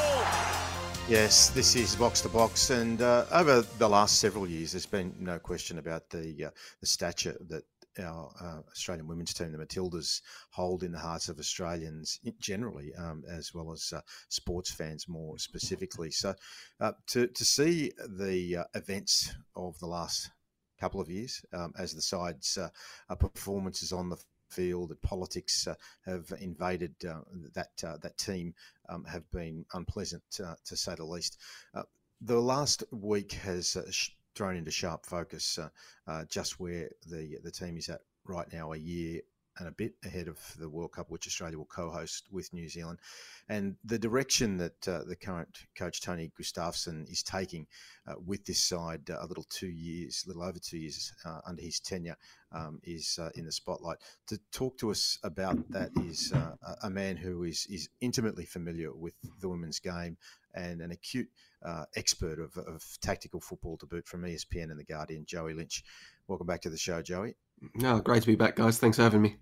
Yes, this is box to box, and uh, over the last several years, there's been no question about the uh, the stature that our uh, Australian women's team, the Matildas, hold in the hearts of Australians generally, um, as well as uh, sports fans more specifically. So, uh, to to see the uh, events of the last couple of years um, as the sides' uh, uh, performances on the field, that politics have invaded that that team, um, have been unpleasant to say the least. the last week has thrown into sharp focus uh, uh, just where the the team is at right now, a year and a bit ahead of the World Cup, which Australia will co-host with New Zealand, and the direction that uh, the current coach Tony Gustavsson is taking uh, with this side, uh, a little two years, a little over two years uh, under his tenure, um, is in the spotlight. To talk to us about that is a man who is is intimately familiar with the women's game and an acute uh, expert of, of, tactical football to boot from ESPN and The Guardian, Joey Lynch. Welcome back to the show, Joey. No, great to be back, guys. Thanks for having me.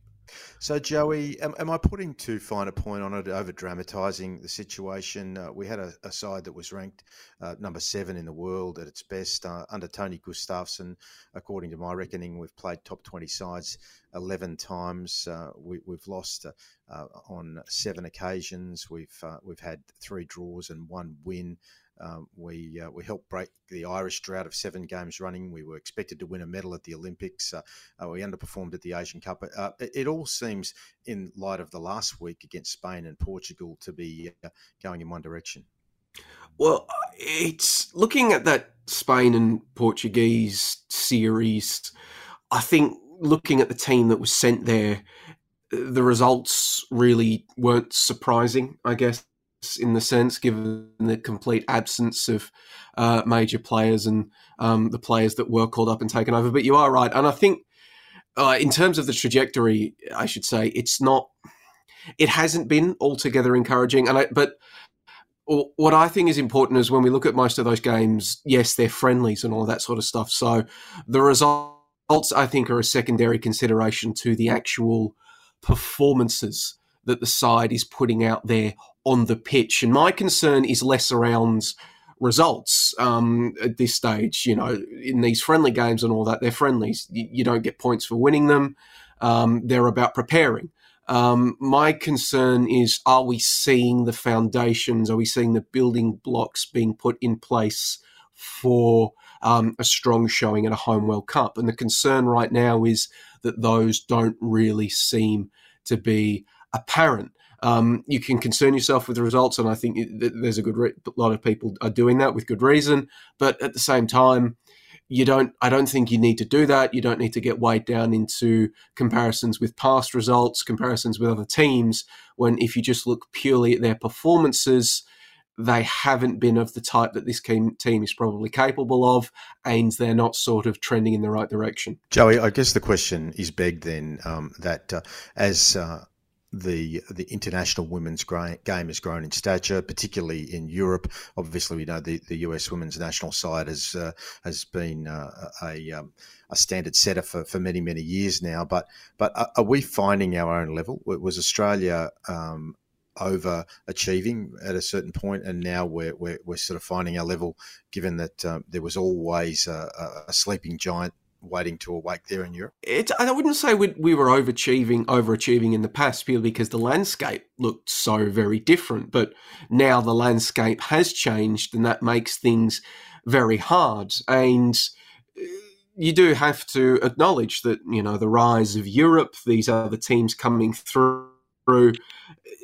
So, Joey, am, am I putting too fine a point on it, over dramatising the situation? Uh, we had a, a, side that was ranked uh, number seven in the world at its best uh, under Tony Gustavsson. According to my reckoning, we've played top 20 sides 11 times. Uh, we, have lost uh, uh, on seven occasions. We've, we've had three draws and one win. Um, we uh, we helped break the Irish drought of seven games running. We were expected to win a medal at the Olympics. Uh, uh, we underperformed at the Asian Cup. Uh, it, it, all seems, in light of the last week against Spain and Portugal, to be uh, going in one direction. Well, it's looking at that Spain and Portuguese series. I think looking at the team that was sent there, the results really weren't surprising. I guess in the sense, given the complete absence of uh, major players and um, the players that were called up and taken over. But you are right, and I think uh, in terms of the trajectory, I should say it's not. It hasn't been altogether encouraging, and I, but what I think is important is when we look at most of those games, yes, they're friendlies and all that sort of stuff. So the results, I think, are a secondary consideration to the actual performances that the side is putting out there on the pitch. And my concern is less around results um, at this stage. You know, in these friendly games and all that, they're friendlies. You, you don't get points for winning them. Um, they're about preparing. Um, my concern is are we seeing the foundations, are we seeing the building blocks being put in place for um, a strong showing at a home World Cup? And the concern right now is that those don't really seem to be apparent. Um, you can concern yourself with the results, and I think there's a good re- lot of people are doing that with good reason. But at the same time, you don't. I don't think you need to do that. You don't need to get weighed down into comparisons with past results, comparisons with other teams. When if you just look purely at their performances, they haven't been of the type that this team is probably capable of, and they're not sort of trending in the right direction. Joey, I guess the question is begged then um, that uh, as uh, the the international women's game has grown in stature, particularly in Europe. Obviously, we know the, the US women's national side has uh, has been uh, a um, a standard setter for, for many many years now. But but are we finding our own level? Was Australia um, overachieving at a certain point, and now we're, we're, we're sort of finding our level, given that um, there was always a, a sleeping giant waiting to awake there in Europe? I wouldn't say we, we were overachieving, overachieving in the past, purely because the landscape looked so very different. But now the landscape has changed, and that makes things very hard. And uh, you do have to acknowledge that you know the rise of Europe, these the teams coming through,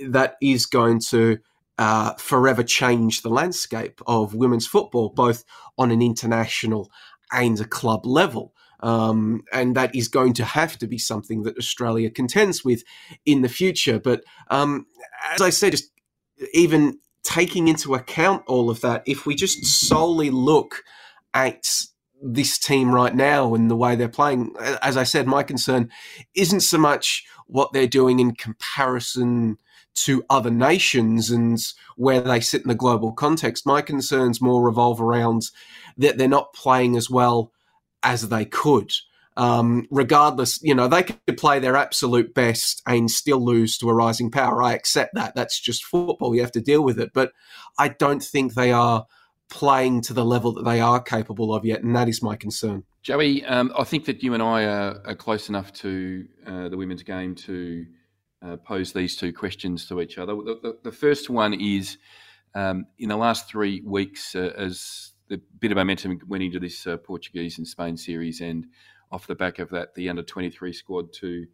that is going to uh, forever change the landscape of women's football, both on an international and a club level. Um, and that is going to have to be something that Australia contends with in the future. But um, as I said, just even taking into account all of that, if we just solely look at this team right now and the way they're playing, as I said, my concern isn't so much what they're doing in comparison to other nations and where they sit in the global context. My concerns more revolve around that they're not playing as well as they could. Um, regardless, you know, they could play their absolute best and still lose to a rising power. I accept that. That's just football. You have to deal with it. But I don't think they are playing to the level that they are capable of yet, and that is my concern. Joey, um, I think that you and I are, are close enough to uh, the women's game to uh, pose these two questions to each other. The, the, the first one is um, in the last three weeks, uh, as the bit of momentum went into this uh, Portuguese and Spain series, and off the back of that, the under 23 squad to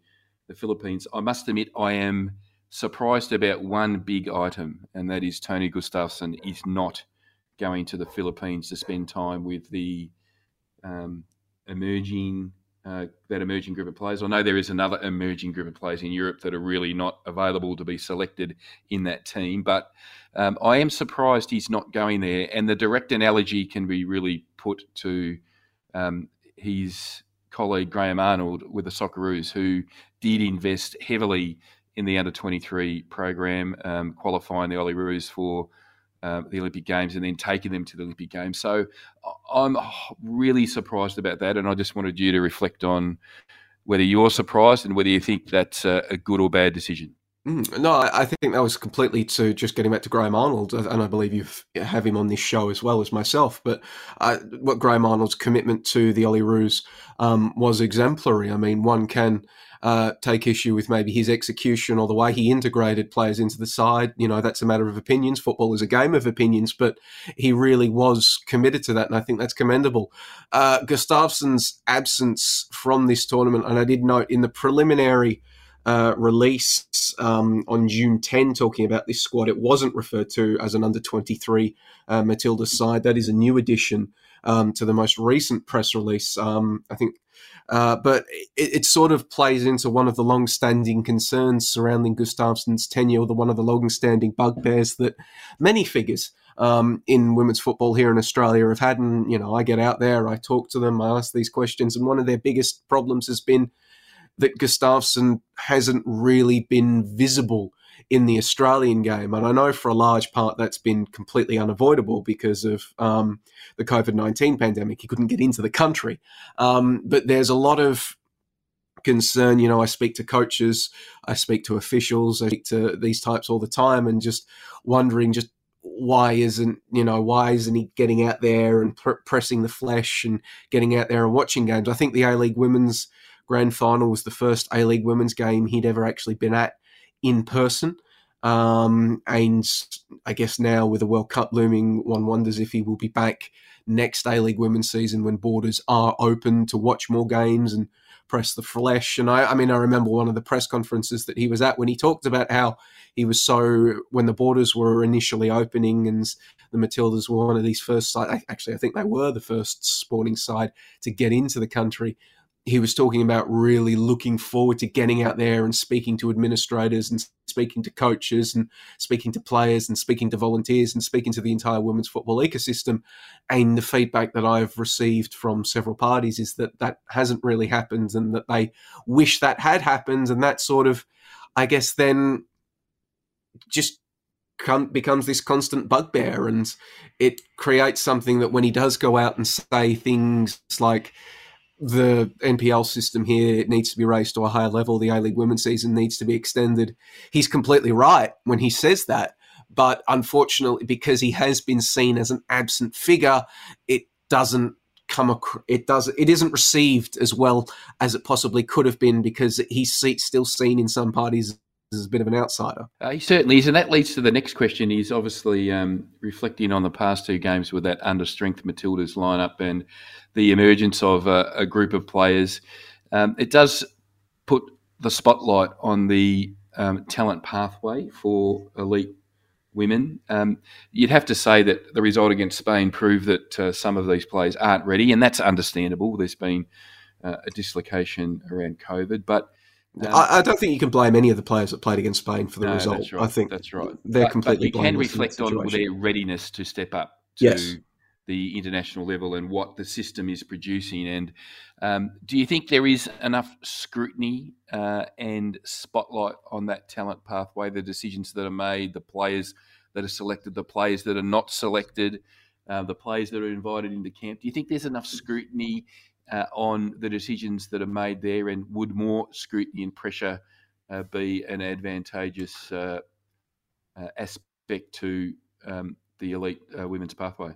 the Philippines. I must admit, I am surprised about one big item, and that is Tony Gustavsson is not going to the Philippines to spend time with the um, emerging uh, that emerging group of players. I know there is another emerging group of players in Europe that are really not available to be selected in that team, but um, I am surprised he's not going there. And the direct analogy can be really put to um, his colleague Graham Arnold with the Socceroos, who did invest heavily in the under 23 program, um, qualifying the Olyroos for uh, the Olympic Games and then taking them to the Olympic Games. So I'm really surprised about that, and I just wanted you to reflect on whether you're surprised and whether you think that's a, a good or bad decision. Mm, no, I think that was completely to just getting back to Graham Arnold, and I believe you have him on this show as well as myself. But uh, what Graham Arnold's commitment to the Olyroos um, was exemplary. I mean, one can uh, take issue with maybe his execution or the way he integrated players into the side. You know, that's a matter of opinions. Football is a game of opinions, but he really was committed to that, and I think that's commendable. Uh, Gustavsson's absence from this tournament, and I did note in the preliminary uh, release um, on June 10 talking about this squad. It wasn't referred to as an under 23 uh, Matilda side. That is a new addition um, to the most recent press release. Um, I think. Uh, but it, it, sort of plays into one of the long-standing concerns surrounding Gustavsson's tenure, the one of the long-standing bugbears that many figures um, in women's football here in Australia have had. And you know, I get out there, I talk to them, I ask these questions, and one of their biggest problems has been that Gustavsson hasn't really been visible in the Australian game. And I know for a large part that's been completely unavoidable because of um, the COVID 19 pandemic. He couldn't get into the country. Um, but there's a lot of concern. You know, I speak to coaches, I speak to officials, I speak to these types all the time, and just wondering just why isn't you know why isn't he getting out there and pr- pressing the flesh and getting out there and watching games? I think the A League Women's grand final was the first A League women's game he'd ever actually been at in person. Um, and I guess now with the World Cup looming, one wonders if he will be back next A League women's season when borders are open to watch more games and press the flesh. And I, I mean, I remember one of the press conferences that he was at when he talked about how he was so when the borders were initially opening and the Matildas were one of these first side. Actually, I think they were the first sporting side to get into the country he was talking about really looking forward to getting out there and speaking to administrators and speaking to coaches and speaking to players and speaking to volunteers and speaking to the entire women's football ecosystem. And the feedback that I've received from several parties is that that hasn't really happened and that they wish that had happened. And that sort of, I guess, then just becomes this constant bugbear and it creates something that when he does go out and say things like, the NPL system here needs to be raised to a higher level. The A League women's season needs to be extended. He's completely right when he says that. But unfortunately, because he has been seen as an absent figure, it doesn't come across, it does it isn't received as well as it possibly could have been because he's still seen in some parties as a bit of an outsider. Uh, he certainly is, and that leads to the next question. He's obviously um, reflecting on the past two games with that under strength Matildas lineup and the emergence of a, a group of players. Um, it does put the spotlight on the um, talent pathway for elite women. Um, you'd have to say that the result against Spain proved that uh, some of these players aren't ready, and that's understandable. There's been uh, a dislocation around COVID, but um, I, I, don't think you can blame any of the players that played against Spain for the no, result. Right. I think that's right. They're but, completely. But you can reflect on their readiness to step up to yes. the international level and what the system is producing. And um, do you think there is enough scrutiny uh, and spotlight on that talent pathway, the decisions that are made, the players that are selected, the players that are not selected, uh, the players that are invited into camp? Do you think there's enough scrutiny uh, on the decisions that are made there, and would more scrutiny and pressure uh, be an advantageous uh, uh aspect to um, the elite uh, women's pathway?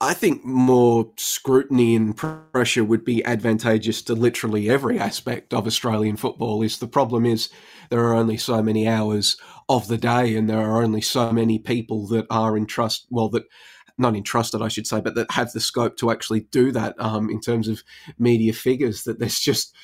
I think more scrutiny and pressure would be advantageous to literally every aspect of Australian football. Is the problem is there are only so many hours of the day, and there are only so many people that are in trust. Well, that not entrusted, I should say, but that have the scope to actually do that um, in terms of media figures. That there's just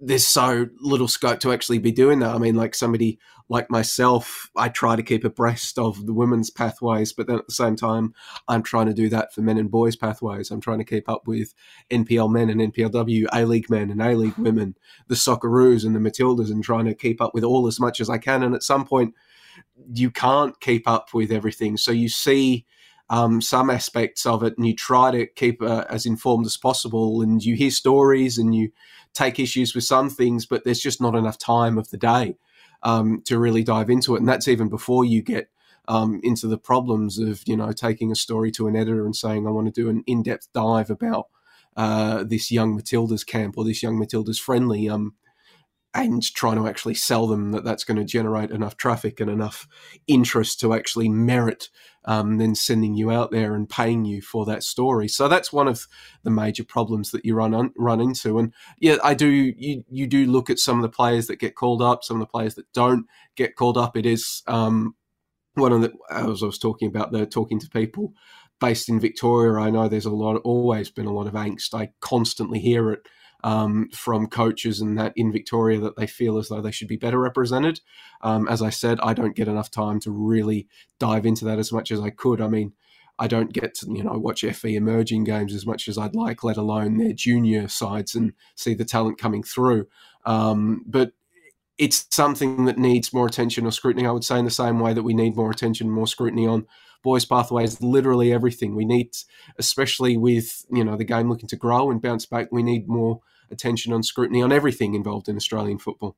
there's so little scope to actually be doing that. I mean, like somebody like myself, I try to keep abreast of the women's pathways, but then at the same time, I'm trying to do that for men and boys pathways. I'm trying to keep up with NPL men and NPLW, A League men and A League women, the Socceroos and the Matildas, and trying to keep up with all as much as I can. And at some point, you can't keep up with everything. So you see um, some aspects of it and you try to keep uh, as informed as possible and you hear stories and you take issues with some things, but there's just not enough time of the day um, to really dive into it. And that's even before you get um, into the problems of, you know, taking a story to an editor and saying, I want to do an in depth dive about uh, this young Matilda's camp or this young Matilda's friendly. Um, and trying to actually sell them that that's going to generate enough traffic and enough interest to actually merit um, then sending you out there and paying you for that story. So that's one of the major problems that you run on, run into. And yeah, I do you you do look at some of the players that get called up, some of the players that don't get called up. It is um, one of the as I was talking about the talking to people based in Victoria. I know there's a lot, always been a lot of angst. I constantly hear it um, from coaches and that in Victoria that they feel as though they should be better represented. Um, as I said, I don't get enough time to really dive into that as much as I could. I mean, I don't get to you know watch FE emerging games as much as I'd like, let alone their junior sides and see the talent coming through. Um, but it's something that needs more attention or scrutiny. I would say in the same way that we need more attention, more scrutiny on boys' pathways, literally everything. We need, especially with you know the game looking to grow and bounce back, we need more attention on scrutiny on everything involved in Australian football.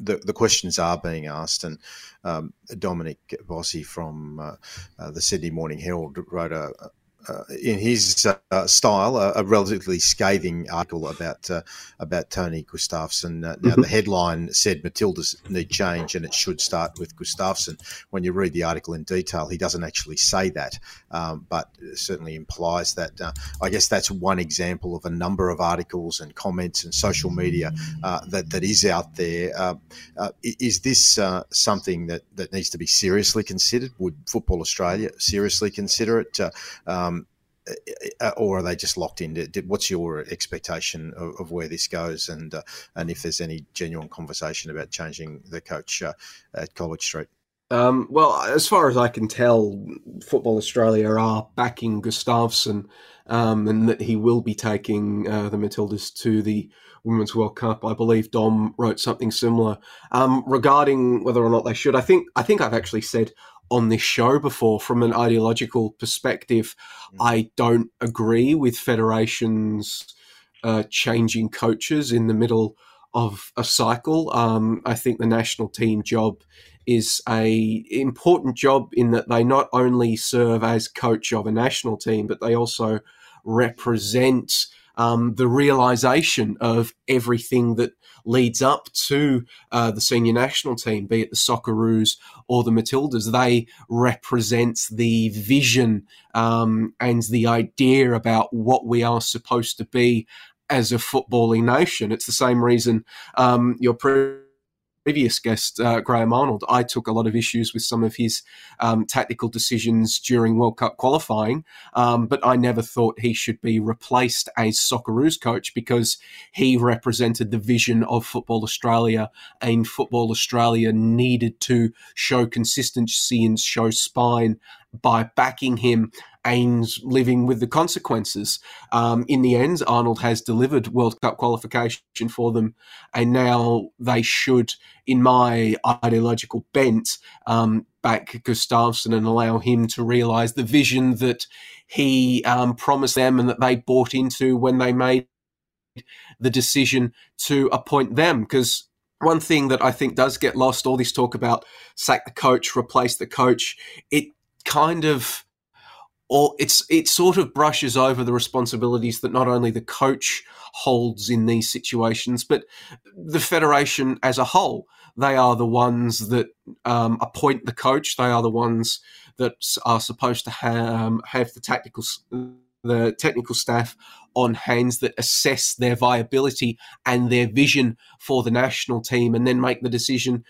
The, the questions are being asked, and um, Dominic Bossi from uh, uh, the Sydney Morning Herald wrote a, uh, in his uh, style, a, a, relatively scathing article about uh, about Tony Gustavsson. Uh, now, mm-hmm. the headline said Matildas need change, and it should start with Gustavsson. When you read the article in detail, he doesn't actually say that, um, but certainly implies that. Uh, I guess that's one example of a number of articles and comments and social media uh, that that is out there. is this something that that needs to be seriously considered? Would Football Australia seriously consider it? Um, or are they just locked in? What's your expectation of, of where this goes, and uh, and if there's any genuine conversation about changing the coach uh, at College Street? Um, well, as far as I can tell, Football Australia are backing Gustavsson, um, and that he will be taking uh, the Matildas to the Women's World Cup. I believe Dom wrote something similar um, regarding whether or not they should. I think I think I've actually said on this show before from an ideological perspective. Mm. I don't agree with federations uh, changing coaches in the middle of a cycle. Um, I think the national team job is a important job in that they not only serve as coach of a national team, but they also represent um, the realization of everything that leads up to uh, the senior national team, be it the Socceroos or the Matildas. They represent the vision um, and the idea about what we are supposed to be as a footballing nation. It's the same reason um, your previous guest, uh, Graham Arnold, I took a lot of issues with some of his um, tactical decisions during World Cup qualifying, um, but I never thought he should be replaced as Socceroos coach because he represented the vision of Football Australia, and Football Australia needed to show consistency and show spine by backing him and living with the consequences. Um, in the end, Arnold has delivered World Cup qualification for them, and now they should, in my ideological bent, um, back Gustavsson and allow him to realise the vision that he um, promised them and that they bought into when they made the decision to appoint them. Because one thing that I think does get lost, all this talk about sack the coach, replace the coach, it kind of or it's it sort of brushes over the responsibilities that not only the coach holds in these situations, but the federation as a whole. They are the ones that um, appoint the coach. They are the ones that are supposed to have, um, have the tactical the technical staff on hands that assess their viability and their vision for the national team, and then make the decision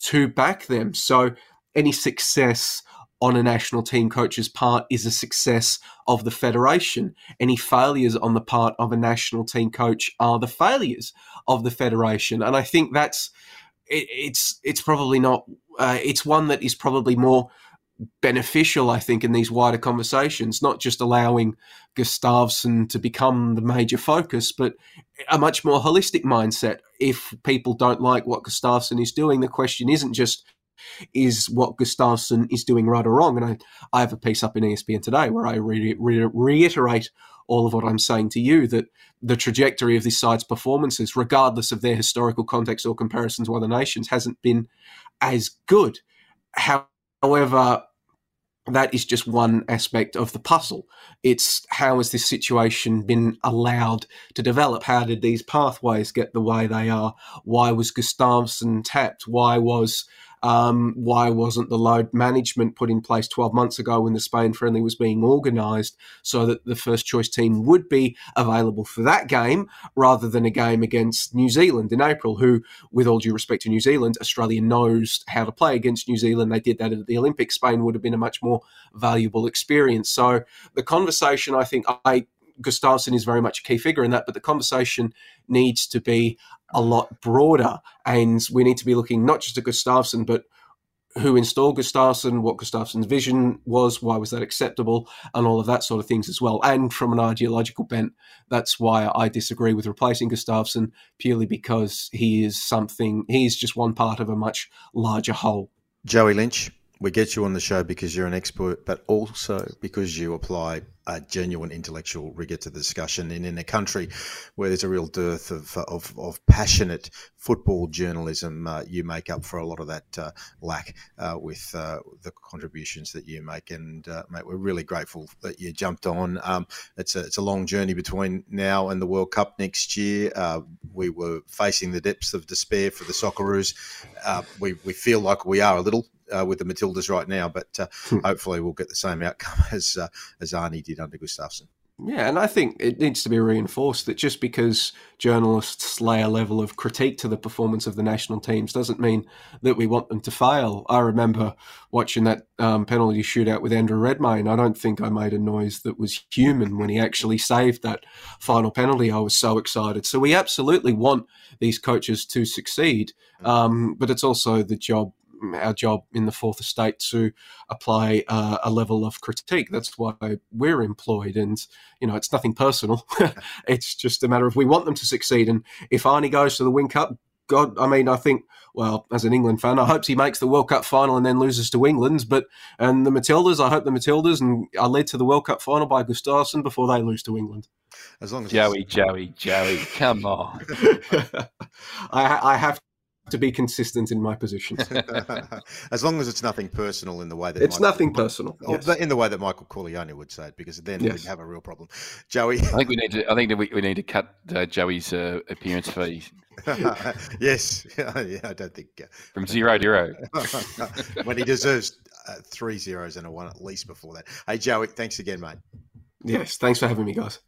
to back them. So any success on a national team coach's part is a success of the federation. Any failures on the part of a national team coach are the failures of the federation. And I think that's it, it's it's probably not uh, it's one that is probably more beneficial, I think, in these wider conversations, not just allowing Gustavsson to become the major focus, but a much more holistic mindset. If people don't like what Gustavsson is doing, the question isn't just is what Gustavsson is doing right or wrong. And I, I have a piece up in ESPN today where I re- re- reiterate all of what I'm saying to you that the trajectory of this side's performances, regardless of their historical context or comparisons with other nations, hasn't been as good. However, that is just one aspect of the puzzle. It's how has this situation been allowed to develop? How did these pathways get the way they are? Why was Gustavsson tapped? Why was um, why wasn't the load management put in place 12 months ago when the Spain friendly was being organised so that the first choice team would be available for that game rather than a game against New Zealand in April, who, with all due respect to New Zealand, Australia knows how to play against New Zealand. They did that at the Olympics. Spain would have been a much more valuable experience. So the conversation, I think, I Gustavsson is very much a key figure in that, but the conversation needs to be a lot broader. And we need to be looking not just at Gustavsson, but who installed Gustavsson, what Gustavsson's vision was, why was that acceptable, and all of that sort of things as well. And from an ideological bent, that's why I disagree with replacing Gustavsson purely because he is something, he's just one part of a much larger whole. Joey Lynch, we get you on the show because you're an expert, but also because you apply a genuine intellectual rigor to the discussion. And in a country where there's a real dearth of of, of passionate football journalism, uh, you make up for a lot of that uh, lack uh, with uh, the contributions that you make. And uh, mate, we're really grateful that you jumped on. Um, it's a it's a long journey between now and the World Cup next year. Uh, we were facing the depths of despair for the Socceroos. we we feel like we are a little uh, with the Matildas right now, but uh, hmm. hopefully we'll get the same outcome (laughs) as uh, as Arnie did under Gustavsson. Yeah, and I think it needs to be reinforced that just because journalists lay a level of critique to the performance of the national teams doesn't mean that we want them to fail. I remember watching that um, penalty shootout with Andrew Redmayne. I don't think I made a noise that was human when he actually saved that final penalty. I was so excited. So we absolutely want these coaches to succeed, mm. um, but it's also the job our job in the fourth estate to apply uh, a level of critique. That's why we're employed, and you know it's nothing personal. (laughs) it's just a matter of we want them to succeed. And if Arnie goes to the Win Cup, God, I mean, I think, well, as an England fan, I hope he makes the World Cup final and then loses to England. But and the Matildas, I hope the Matildas and are led to the World Cup final by Gustavsson before they lose to England. As long as Joey, Joey, Joey, come on. (laughs) I, I have to be consistent in my positions. (laughs) as long as it's nothing personal in the way that it's Michael, nothing personal, yes. in the way that Michael Corleone would say it, because then yes. we'd have a real problem. Joey, I think we need to. I think we, we need to cut uh, Joey's uh, appearance fee. (laughs) yes, (laughs) yeah, I don't think uh, from zero to zero when he deserves uh, three zeros and a one at least before that. Hey, Joey, thanks again, mate. Yes, thanks for having me, guys.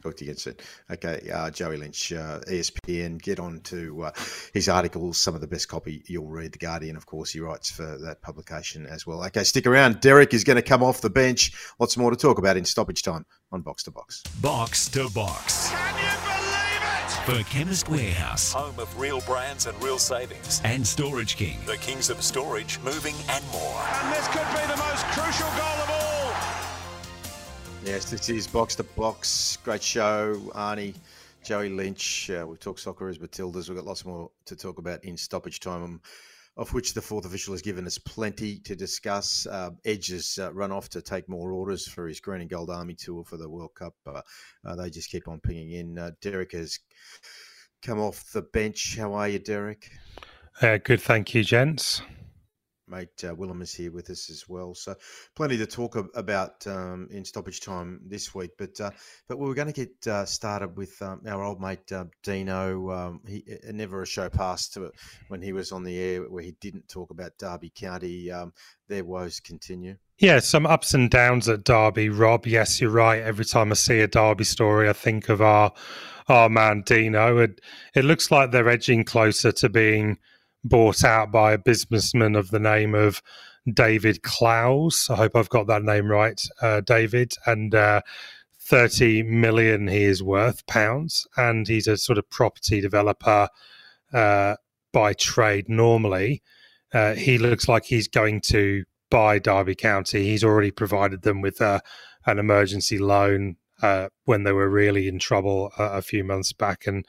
Talk to you again soon. Okay, uh, Joey Lynch, uh, ESPN. Get on to uh, his articles. Some of the best copy you'll read. The Guardian, of course, he writes for that publication as well. Okay, stick around. Derek is going to come off the bench. Lots more to talk about in stoppage time on Box to Box. Box to Box. Can you believe it? For Chemist Warehouse Home of real brands and real savings. and Storage King. The kings of storage, moving and more. And this could be the most crucial goal of Yes, this is Box to Box. Great show, Arnie, Joey Lynch. Uh, we've talked soccer as Matildas. We've got lots more to talk about in stoppage time, um, of which the fourth official has given us plenty to discuss. Uh, Edge has uh, run off to take more orders for his Green and Gold Army tour for the World Cup. Uh, they just keep on pinging in. Uh, Derek has come off the bench. How are you, Derek? Uh, good, thank you, gents. Mate uh, Willem is here with us as well, so plenty to talk about um, in stoppage time this week. But uh, but we were going to get uh, started with um, our old mate uh, Dino. Um, he uh, never a show passed to it when he was on the air where he didn't talk about Derby County. Um, their woes continue. Yeah, some ups and downs at Derby, Rob. Yes, you're right. Every time I see a Derby story, I think of our our man Dino. It it looks like they're edging closer to being bought out by a businessman of the name of David Clowes. I hope I've got that name right, uh, David. And uh, 30 million he is worth pounds, and he's a sort of property developer uh, by trade normally. Uh, he looks like he's going to buy Derby County. He's already provided them with uh, an emergency loan uh, when they were really in trouble a, a few months back, and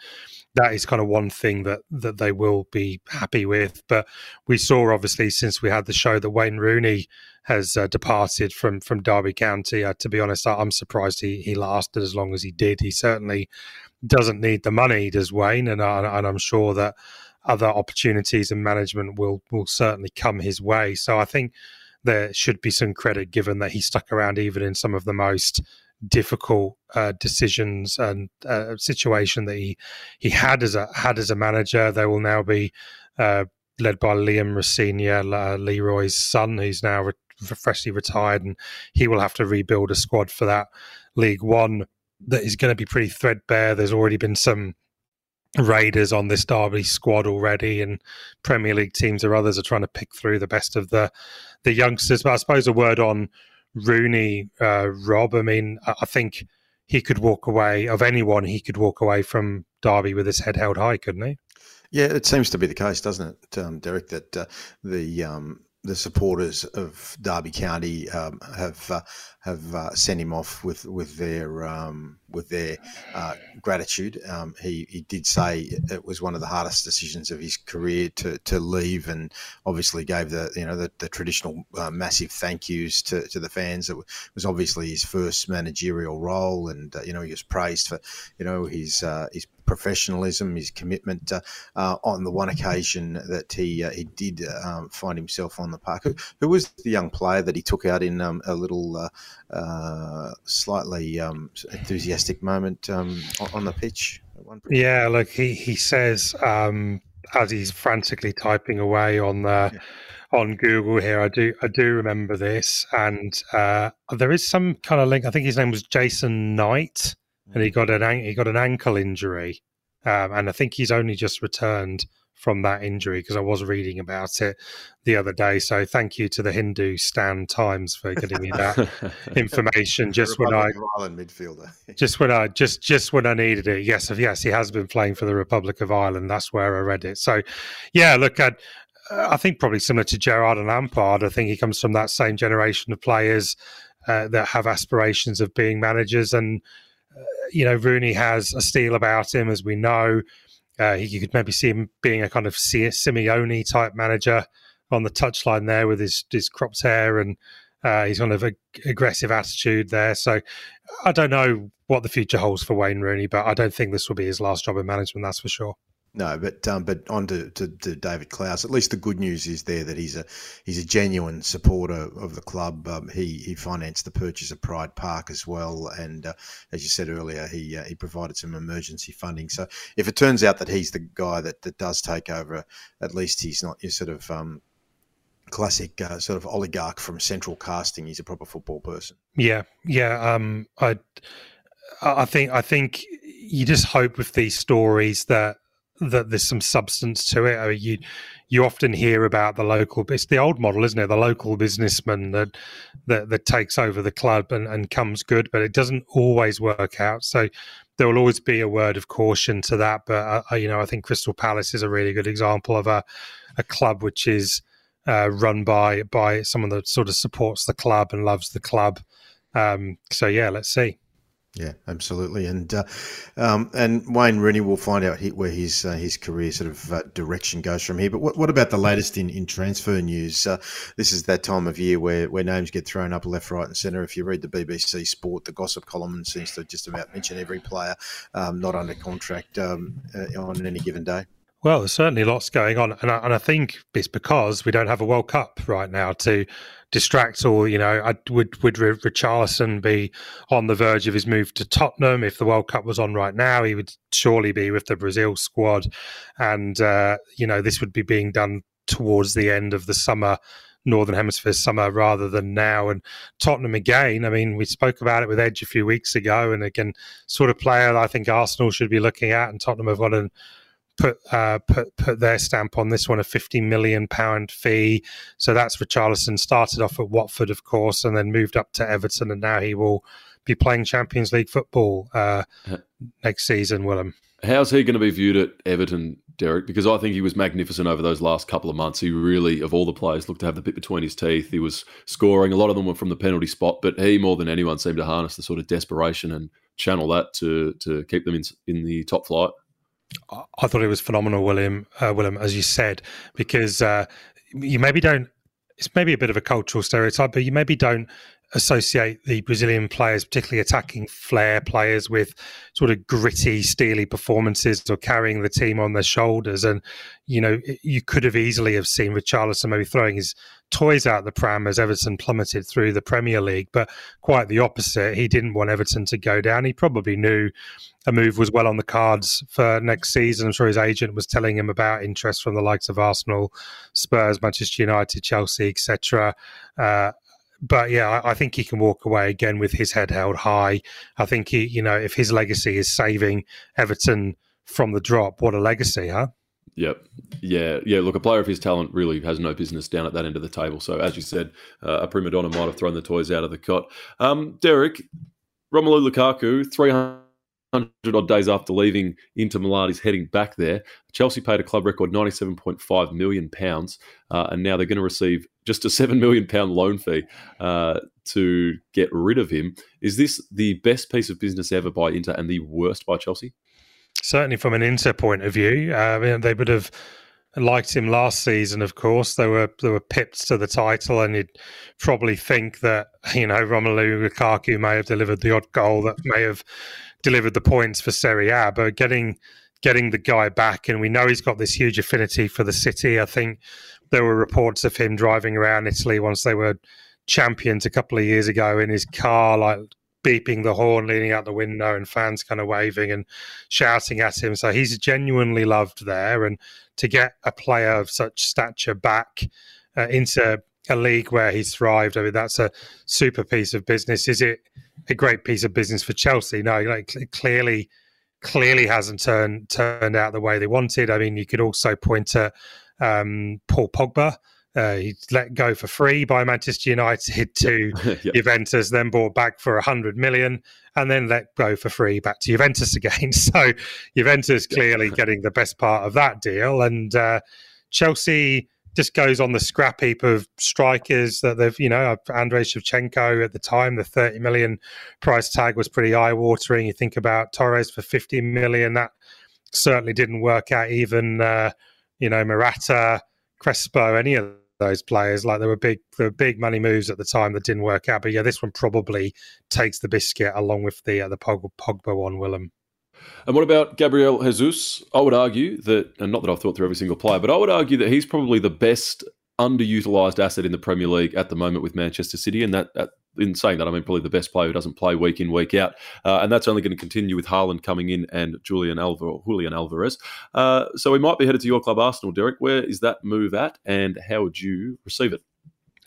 that is kind of one thing that that they will be happy with. But we saw obviously since we had the show that Wayne Rooney has uh, departed from from Derby County. Uh, to be honest, I'm surprised he he lasted as long as he did. He certainly doesn't need the money, does Wayne, and I, and I'm sure that other opportunities and management will will certainly come his way. So I think there should be some credit given that he stuck around even in some of the most difficult uh, decisions and uh, situation that he he had as a had as a manager. They will now be uh, led by Liam Rosenior, uh, Leroy's son, who's now re- freshly retired, and he will have to rebuild a squad for that League One that is going to be pretty threadbare. There's already been some Raiders on this Derby squad already, and Premier League teams or others are trying to pick through the best of the the youngsters. But I suppose a word on Rooney, uh, Rob. I mean, I think he could walk away of anyone. He could walk away from Derby with his head held high, couldn't he? Yeah, it seems to be the case, doesn't it, um, Derek? That uh, the um, the supporters of Derby County um, have uh, have uh, sent him off with with their um, with their uh, gratitude. Um, he he did say it was one of the hardest decisions of his career to, to leave, and obviously gave the you know the, the traditional uh, massive thank yous to, to the fans. It was obviously his first managerial role, and uh, you know he was praised for you know his uh, his professionalism, his commitment. Uh, uh, on the one occasion that he uh, he did um, find himself on the park, who, who was the young player that he took out in um, a little uh, uh, slightly um, enthusiastic moment um, on, on the pitch? At one point? Yeah, look, he he says um, as he's frantically typing away on the. On Google here, I do I do remember this, and uh, there is some kind of link. I think his name was Jason Knight, and he got an an- he got an ankle injury, um, and I think he's only just returned from that injury because I was reading about it the other day. So thank you to the Hindustan Times for getting me that (laughs) information just when I Ireland midfielder. (laughs) just when I just just when I needed it. Yes, yes, he has been playing for the Republic of Ireland. That's where I read it. So, yeah, look, I, I think probably similar to Gerrard and Lampard. I think he comes from that same generation of players uh, that have aspirations of being managers, and you know, Rooney has a steel about him, as we know. Uh, you could maybe see him being a kind of Simeone type manager on the touchline there with his his cropped hair and uh, his kind of a, aggressive attitude there. So I don't know what the future holds for Wayne Rooney, but I don't think this will be his last job in management. That's for sure. No, but um, but on to, to, to David Clowes. At least the good news is there that he's a he's a genuine supporter of the club. Um, he he financed the purchase of Pride Park as well, and uh, as you said earlier, he uh, he provided some emergency funding. So if it turns out that he's the guy that, that does take over, at least he's not your sort of um, classic uh, sort of oligarch from central casting. He's a proper football person. Yeah, yeah. Um, I I think I think you just hope with these stories that that there's some substance to it. I mean, you you often hear about the local. It's the old model, isn't it? The local businessman that that, that takes over the club and, and comes good, but it doesn't always work out. So there will always be a word of caution to that. But uh, you know, I think Crystal Palace is a really good example of a a club which is uh, run by by someone that sort of supports the club and loves the club. Um, so yeah, let's see. Yeah, absolutely, and uh, um, and Wayne Rooney will find out where his uh, his career sort of uh, direction goes from here. But what, what about the latest in, in transfer news? Uh, this is that time of year where, where names get thrown up left, right, and centre. If you read the BBC Sport, the gossip column seems to just about mention every player um, not under contract um, uh, on any given day. Well, there's certainly lots going on, and I, and I think it's because we don't have a World Cup right now to distract. Or you know, I, would would Richarlison be on the verge of his move to Tottenham if the World Cup was on right now? He would surely be with the Brazil squad, and uh, you know, this would be being done towards the end of the summer. Northern Hemisphere summer rather than now. And Tottenham again, I mean, we spoke about it with Edge a few weeks ago, and again, sort of player I think Arsenal should be looking at, and Tottenham have got an put uh, put put their stamp on this one, a fifty million pound fee. So that's Richarlison. Started off at Watford, of course, and then moved up to Everton, and now he will be playing Champions League football uh, next season. Willem, how's he going to be viewed at Everton, Derek? Because I think he was magnificent over those last couple of months. He really, of all the players, looked to have the bit between his teeth. He was scoring. A lot of them were from the penalty spot, but he more than anyone seemed to harness the sort of desperation and channel that to to keep them in in the top flight. I thought it was phenomenal, William. Uh, William, as you said, because uh, you maybe don't. It's maybe a bit of a cultural stereotype, but you maybe don't associate the Brazilian players, particularly attacking flair players, with sort of gritty, steely performances or carrying the team on their shoulders. And you know, you could have easily have seen Richarlison maybe throwing his toys out the pram as Everton plummeted through the Premier League, but quite the opposite. He didn't want Everton to go down. He probably knew a move was well on the cards for next season. I'm sure his agent was telling him about interest from the likes of Arsenal, Spurs, Manchester United, Chelsea, etc. Uh, but yeah, I, think he can walk away again with his head held high. I think he, you know, if his legacy is saving Everton from the drop, what a legacy, huh? Yep. Yeah. Yeah. Look, a player of his talent really has no business down at that end of the table. So, as you said, uh, a prima donna might have thrown the toys out of the cot. Um, Derek, Romelu Lukaku, 300 odd days after leaving Inter Milan, is heading back there. Chelsea paid a club record ninety-seven point five million pounds, uh, and now they're going to receive just a seven million pound loan fee uh, to get rid of him. Is this the best piece of business ever by Inter and the worst by Chelsea? Certainly, from an Inter point of view, uh, they would have liked him last season. Of course, they were they were pipped to the title, and you'd probably think that you know Romelu Lukaku may have delivered the odd goal that may have delivered the points for Serie A, but getting getting the guy back, and we know he's got this huge affinity for the city. I think there were reports of him driving around Italy once they were champions a couple of years ago in his car, like beeping the horn, leaning out the window, and fans kind of waving and shouting at him. So he's genuinely loved there, and to get a player of such stature back uh, into a league where he's thrived, I mean that's a super piece of business. Is it? a great piece of business for Chelsea. No, like clearly, clearly hasn't turned turned out the way they wanted. I mean, you could also point to um, Paul Pogba. Uh, he's let go for free by Manchester United to (laughs) yep. Juventus, then bought back for a hundred million, and then let go for free back to Juventus (laughs) again. So Juventus clearly (laughs) getting the best part of that deal, and uh, Chelsea just goes on the scrap heap of strikers that they've, you know, Andrei Shevchenko at the time, the 30 million price tag was pretty eye watering. You think about Torres for 50 million, that certainly didn't work out. Even, uh, you know, Morata, Crespo, any of those players, like there were big, there were big money moves at the time that didn't work out. But yeah, this one probably takes the biscuit along with the uh, the Pogba, one, Willem. And what about Gabriel Jesus? I would argue that, and not that I've thought through every single player, but I would argue that he's probably the best underutilized asset in the Premier League at the moment with Manchester City. And that, that in saying that, I mean probably the best player who doesn't play week in week out, uh, and that's only going to continue with Haaland coming in and Julian Alvarez. Julian Alvarez. Uh, so we might be headed to your club, Arsenal. Derek, where is that move at, and how would you receive it?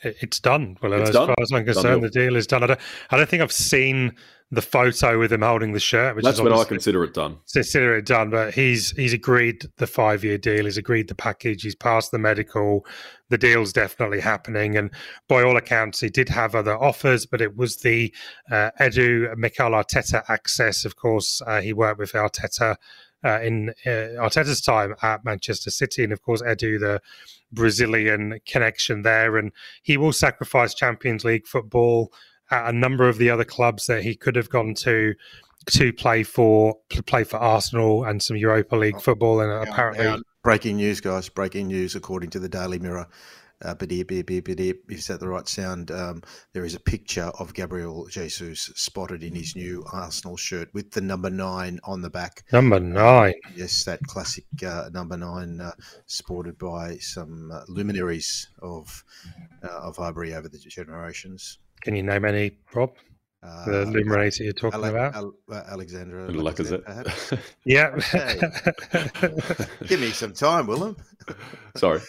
it's done. Well, It's as done. far as I'm concerned, the deal is done. I don't, I don't think I've seen the photo with him holding the shirt, which That's is when I consider it done. consider it done. But he's he's agreed the five year deal. He's agreed the package. He's passed the medical. The deal's definitely happening. And by all accounts, he did have other offers, but it was the uh, Edu Mikel Arteta access. Of course, uh, he worked with Arteta. Uh, in uh, Arteta's time at Manchester City, and of course Edu, the Brazilian connection there, and he will sacrifice Champions League football at a number of the other clubs that he could have gone to to play for to play for Arsenal and some Europa League football, and apparently Now, breaking news, guys. Breaking news, according to the Daily Mirror. Uh, beep, beep. Is that the right sound? Um, there is a picture of Gabriel Jesus spotted in his new Arsenal shirt with the number nine on the back. number nine. Yes, that classic uh, number nine, uh, sported by some uh, luminaries of uh, of Highbury over the generations. Can you name any, Rob? Uh, The luminaries that you're talking Ale- about? Ale- uh, Alexandre And Lacazette, Lacazette. perhaps. (laughs) Yeah. (laughs) Give me some time, Willem. (laughs) Sorry.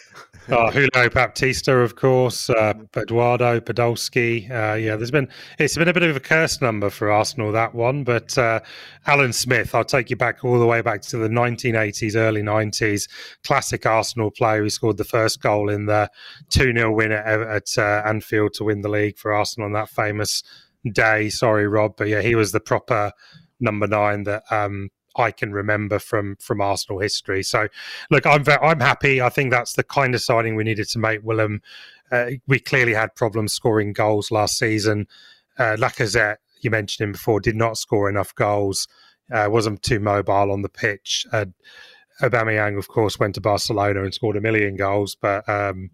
Oh, Julio Baptista, of course, uh, Eduardo Podolski. Uh, yeah, there's been it's been a bit of a curse number for Arsenal that one, but uh, Alan Smith, I'll take you back all the way back to the 1980s, early 90s, classic Arsenal player. He scored the first goal in the 2 0 win at, at uh, Anfield to win the league for Arsenal on that famous day. Sorry, Rob, but yeah, he was the proper number nine that um, I can remember from from Arsenal history. So, look, I'm ve- I'm happy. I think that's the kind of signing we needed to make. Willem, uh, we clearly had problems scoring goals last season. Uh, Lacazette, you mentioned him before, did not score enough goals. Uh, wasn't too mobile on the pitch. Uh, Aubameyang, of course, went to Barcelona and scored a million goals, but um,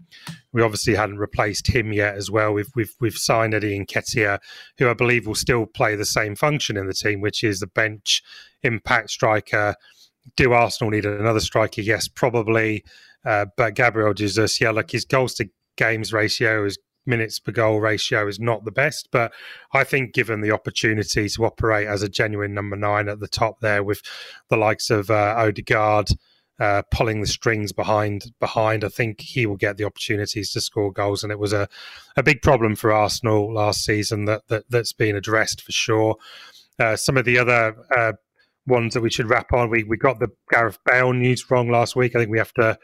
we obviously hadn't replaced him yet as well. We've we've we've signed Eddie Nketiah, who I believe will still play the same function in the team, which is the bench impact striker. Do Arsenal need another striker? Yes, probably. Uh, but Gabriel Jesus, yeah, look, his goals to games ratio, his minutes per goal ratio is not the best, but I think given the opportunity to operate as a genuine number nine at the top there with the likes of uh, Odegaard uh, pulling the strings behind behind, I think he will get the opportunities to score goals, and it was a, a big problem for Arsenal last season that, that that's been addressed for sure. Uh, some of the other uh, ones that we should wrap on, we we got the Gareth Bale news wrong last week. I think we have to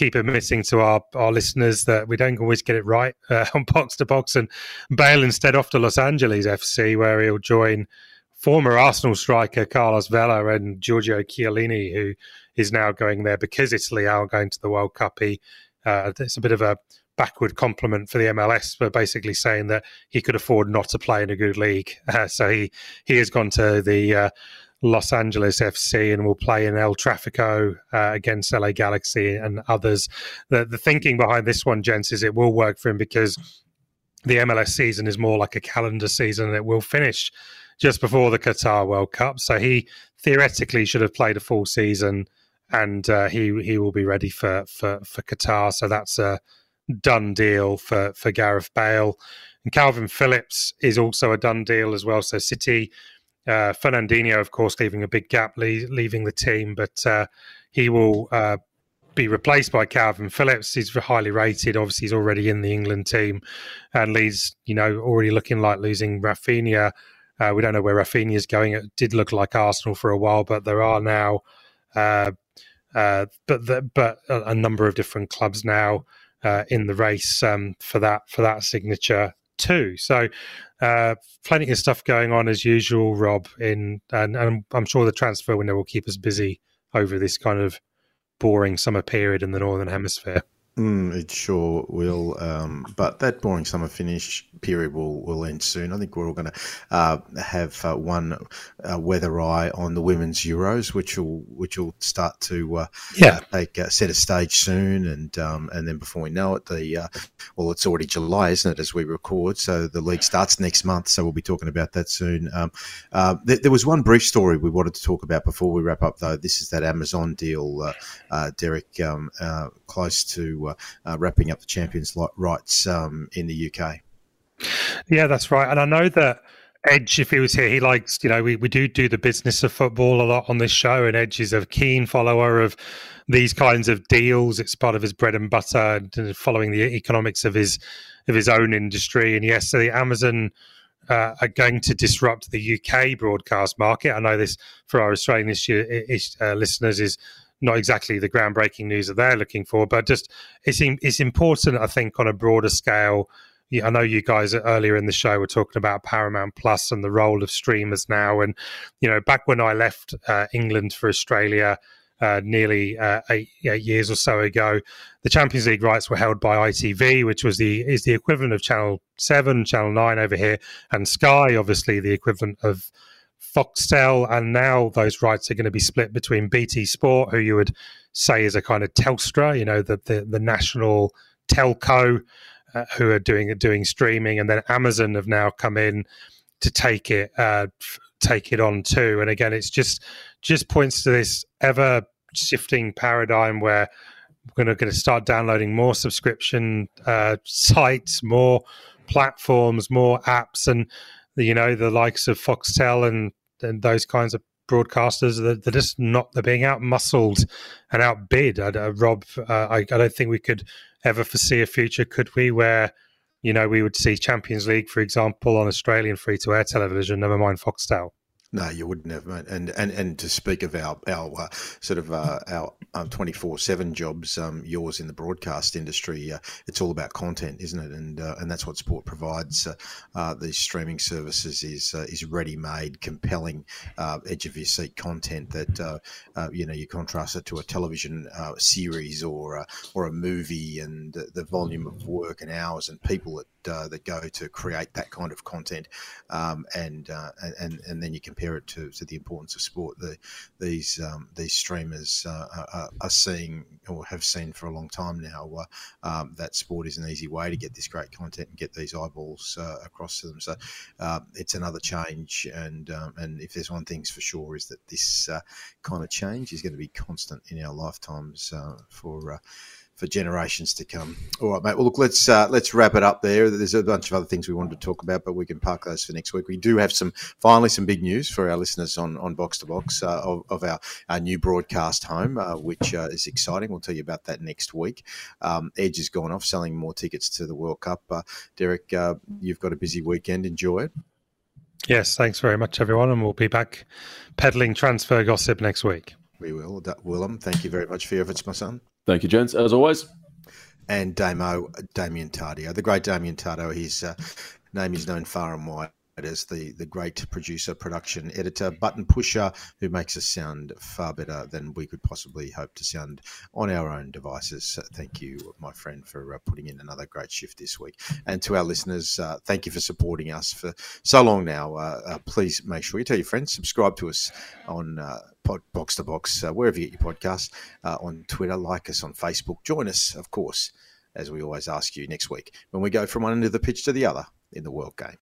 keep admitting to our, our listeners that we don't always get it right (laughs) uh, on box to box. And Bale instead off to Los Angeles FC, where he'll join former Arsenal striker Carlos Vela and Giorgio Chiellini, who is now going there because Italy are going to the World Cup. He, uh, it's a bit of a backward compliment for the MLS, but basically saying that he could afford not to play in a good league. Uh, (laughs) so he he has gone to the uh, Los Angeles FC and will play in El Trafico uh, against LA Galaxy and others. The the thinking behind this one, gents, is it will work for him because the MLS season is more like a calendar season and it will finish just before the Qatar World Cup. So he theoretically should have played a full season and uh, he he will be ready for, for, for Qatar. So that's a done deal for, for Gareth Bale. And Kalvin Phillips is also a done deal as well. So City uh, Fernandinho, of course, leaving a big gap, le- leaving the team, but uh, he will uh, be replaced by Kalvin Phillips. He's highly rated. Obviously, he's already in the England team, and Leeds, you know, already looking like losing Raphinha. Uh, we don't know where Raphinha is going. It did look like Arsenal for a while, but there are now, uh, uh, but the, but a, a number of different clubs now in the race um, for that for that signature too. So uh, plenty of stuff going on as usual, Rob. In and, and I'm sure the transfer window will keep us busy over this kind of boring summer period in the northern hemisphere. Mm, it sure will. Um, but that boring summer finish period will, will end soon. I think we're all going to uh, have uh, one uh, weather eye on the women's Euros, which will which will start to uh, Yeah. take uh, set a stage soon, and um, and then before we know it, the uh, well, it's already July, isn't it, as we record? So the league starts next month. So we'll be talking about that soon. Um, uh, there, there was one brief story we wanted to talk about before we wrap up, though. This is that Amazon deal, uh, uh, Derek, um, uh, close to uh, wrapping up the champions' rights um, in the UK. Yeah, that's right. And I know that Edge, if he was here, he likes, you know, we, we do do the business of football a lot on this show, and Edge is a keen follower of these kinds of deals. It's part of his bread and butter, and following the economics of his of his own industry. And yes, so the Amazon uh, are going to disrupt the UK broadcast market. I know this for our Australian issue, uh, listeners is not exactly the groundbreaking news that they're looking for, but just it's it's important, I think, on a broader scale. I know you guys earlier in the show were talking about Paramount Plus and the role of streamers now, and you know, back when I left uh, England for Australia. Uh, nearly uh, eight, eight, years or so ago, the Champions League rights were held by ITV, which was the is the equivalent of Channel Seven, Channel Nine over here, and Sky, obviously the equivalent of Foxtel, and now those rights are going to be split between BT Sport, who you would say is a kind of Telstra, you know, the the, the national telco, uh, who are doing doing streaming, and then Amazon have now come in to take it uh, take it on too. And again, it's just just points to this ever shifting paradigm where we're going to start downloading more subscription uh, sites, more platforms, more apps, and you know the likes of Foxtel and and those kinds of broadcasters they're, they're just not they're being out muscled and outbid. Uh, rob uh, I, I don't think we could ever foresee a future could we where you know we would see champions league for example on australian free to air television never mind foxtel no, you wouldn't have. And and and to speak of our our uh, sort of uh, our um, twenty four seven jobs, um, yours in the broadcast industry, uh, it's all about content, isn't it? And uh, and that's what sport provides. Uh, uh, these streaming services is is ready made, compelling, edge of your seat content that you know you contrast it to a television series or a, or a movie, and the volume of work and hours and people that uh, that go to create that kind of content, um, and, uh, and and then you compare it to, to the importance of sport. The, these um, these streamers uh, are, are, seeing or have seen for a long time now uh, um, that sport is an easy way to get this great content and get these eyeballs uh, across to them. So uh, it's another change, and um, and if there's one thing's for sure is that this kind of change is going to be constant in our lifetimes for for generations to come. All right, mate. Well, look, let's uh, let's wrap it up there. There's a bunch of other things we wanted to talk about, but we can park those for next week. We do have some finally some big news for our listeners on on box to box uh, of, of, our, our new broadcast home, uh, which uh, is exciting. We'll tell you about that next week. Um, Edge has gone off selling more tickets to the World Cup. Uh, Derek, uh, you've got a busy weekend. Enjoy it. Yes, thanks very much, everyone, and we'll be back peddling transfer gossip next week. We will. Willem, thank you very much for your efforts, my son. Thank you, gents, as always. And Damo, Damien Tardio, the great Damien Tardio. his uh, name is known far and wide as the, the great producer, production editor, button pusher who makes us sound far better than we could possibly hope to sound on our own devices. Thank you, my friend, for uh, putting in another great shift this week. And to our listeners, uh, thank you for supporting us for so long now. Uh, uh please make sure you tell your friends, subscribe to us on uh, pod, Box to Box, uh, wherever you get your podcast, on Twitter, like us on Facebook, join us, of course, as we always ask you next week when we go from one end of the pitch to the other in the World Game.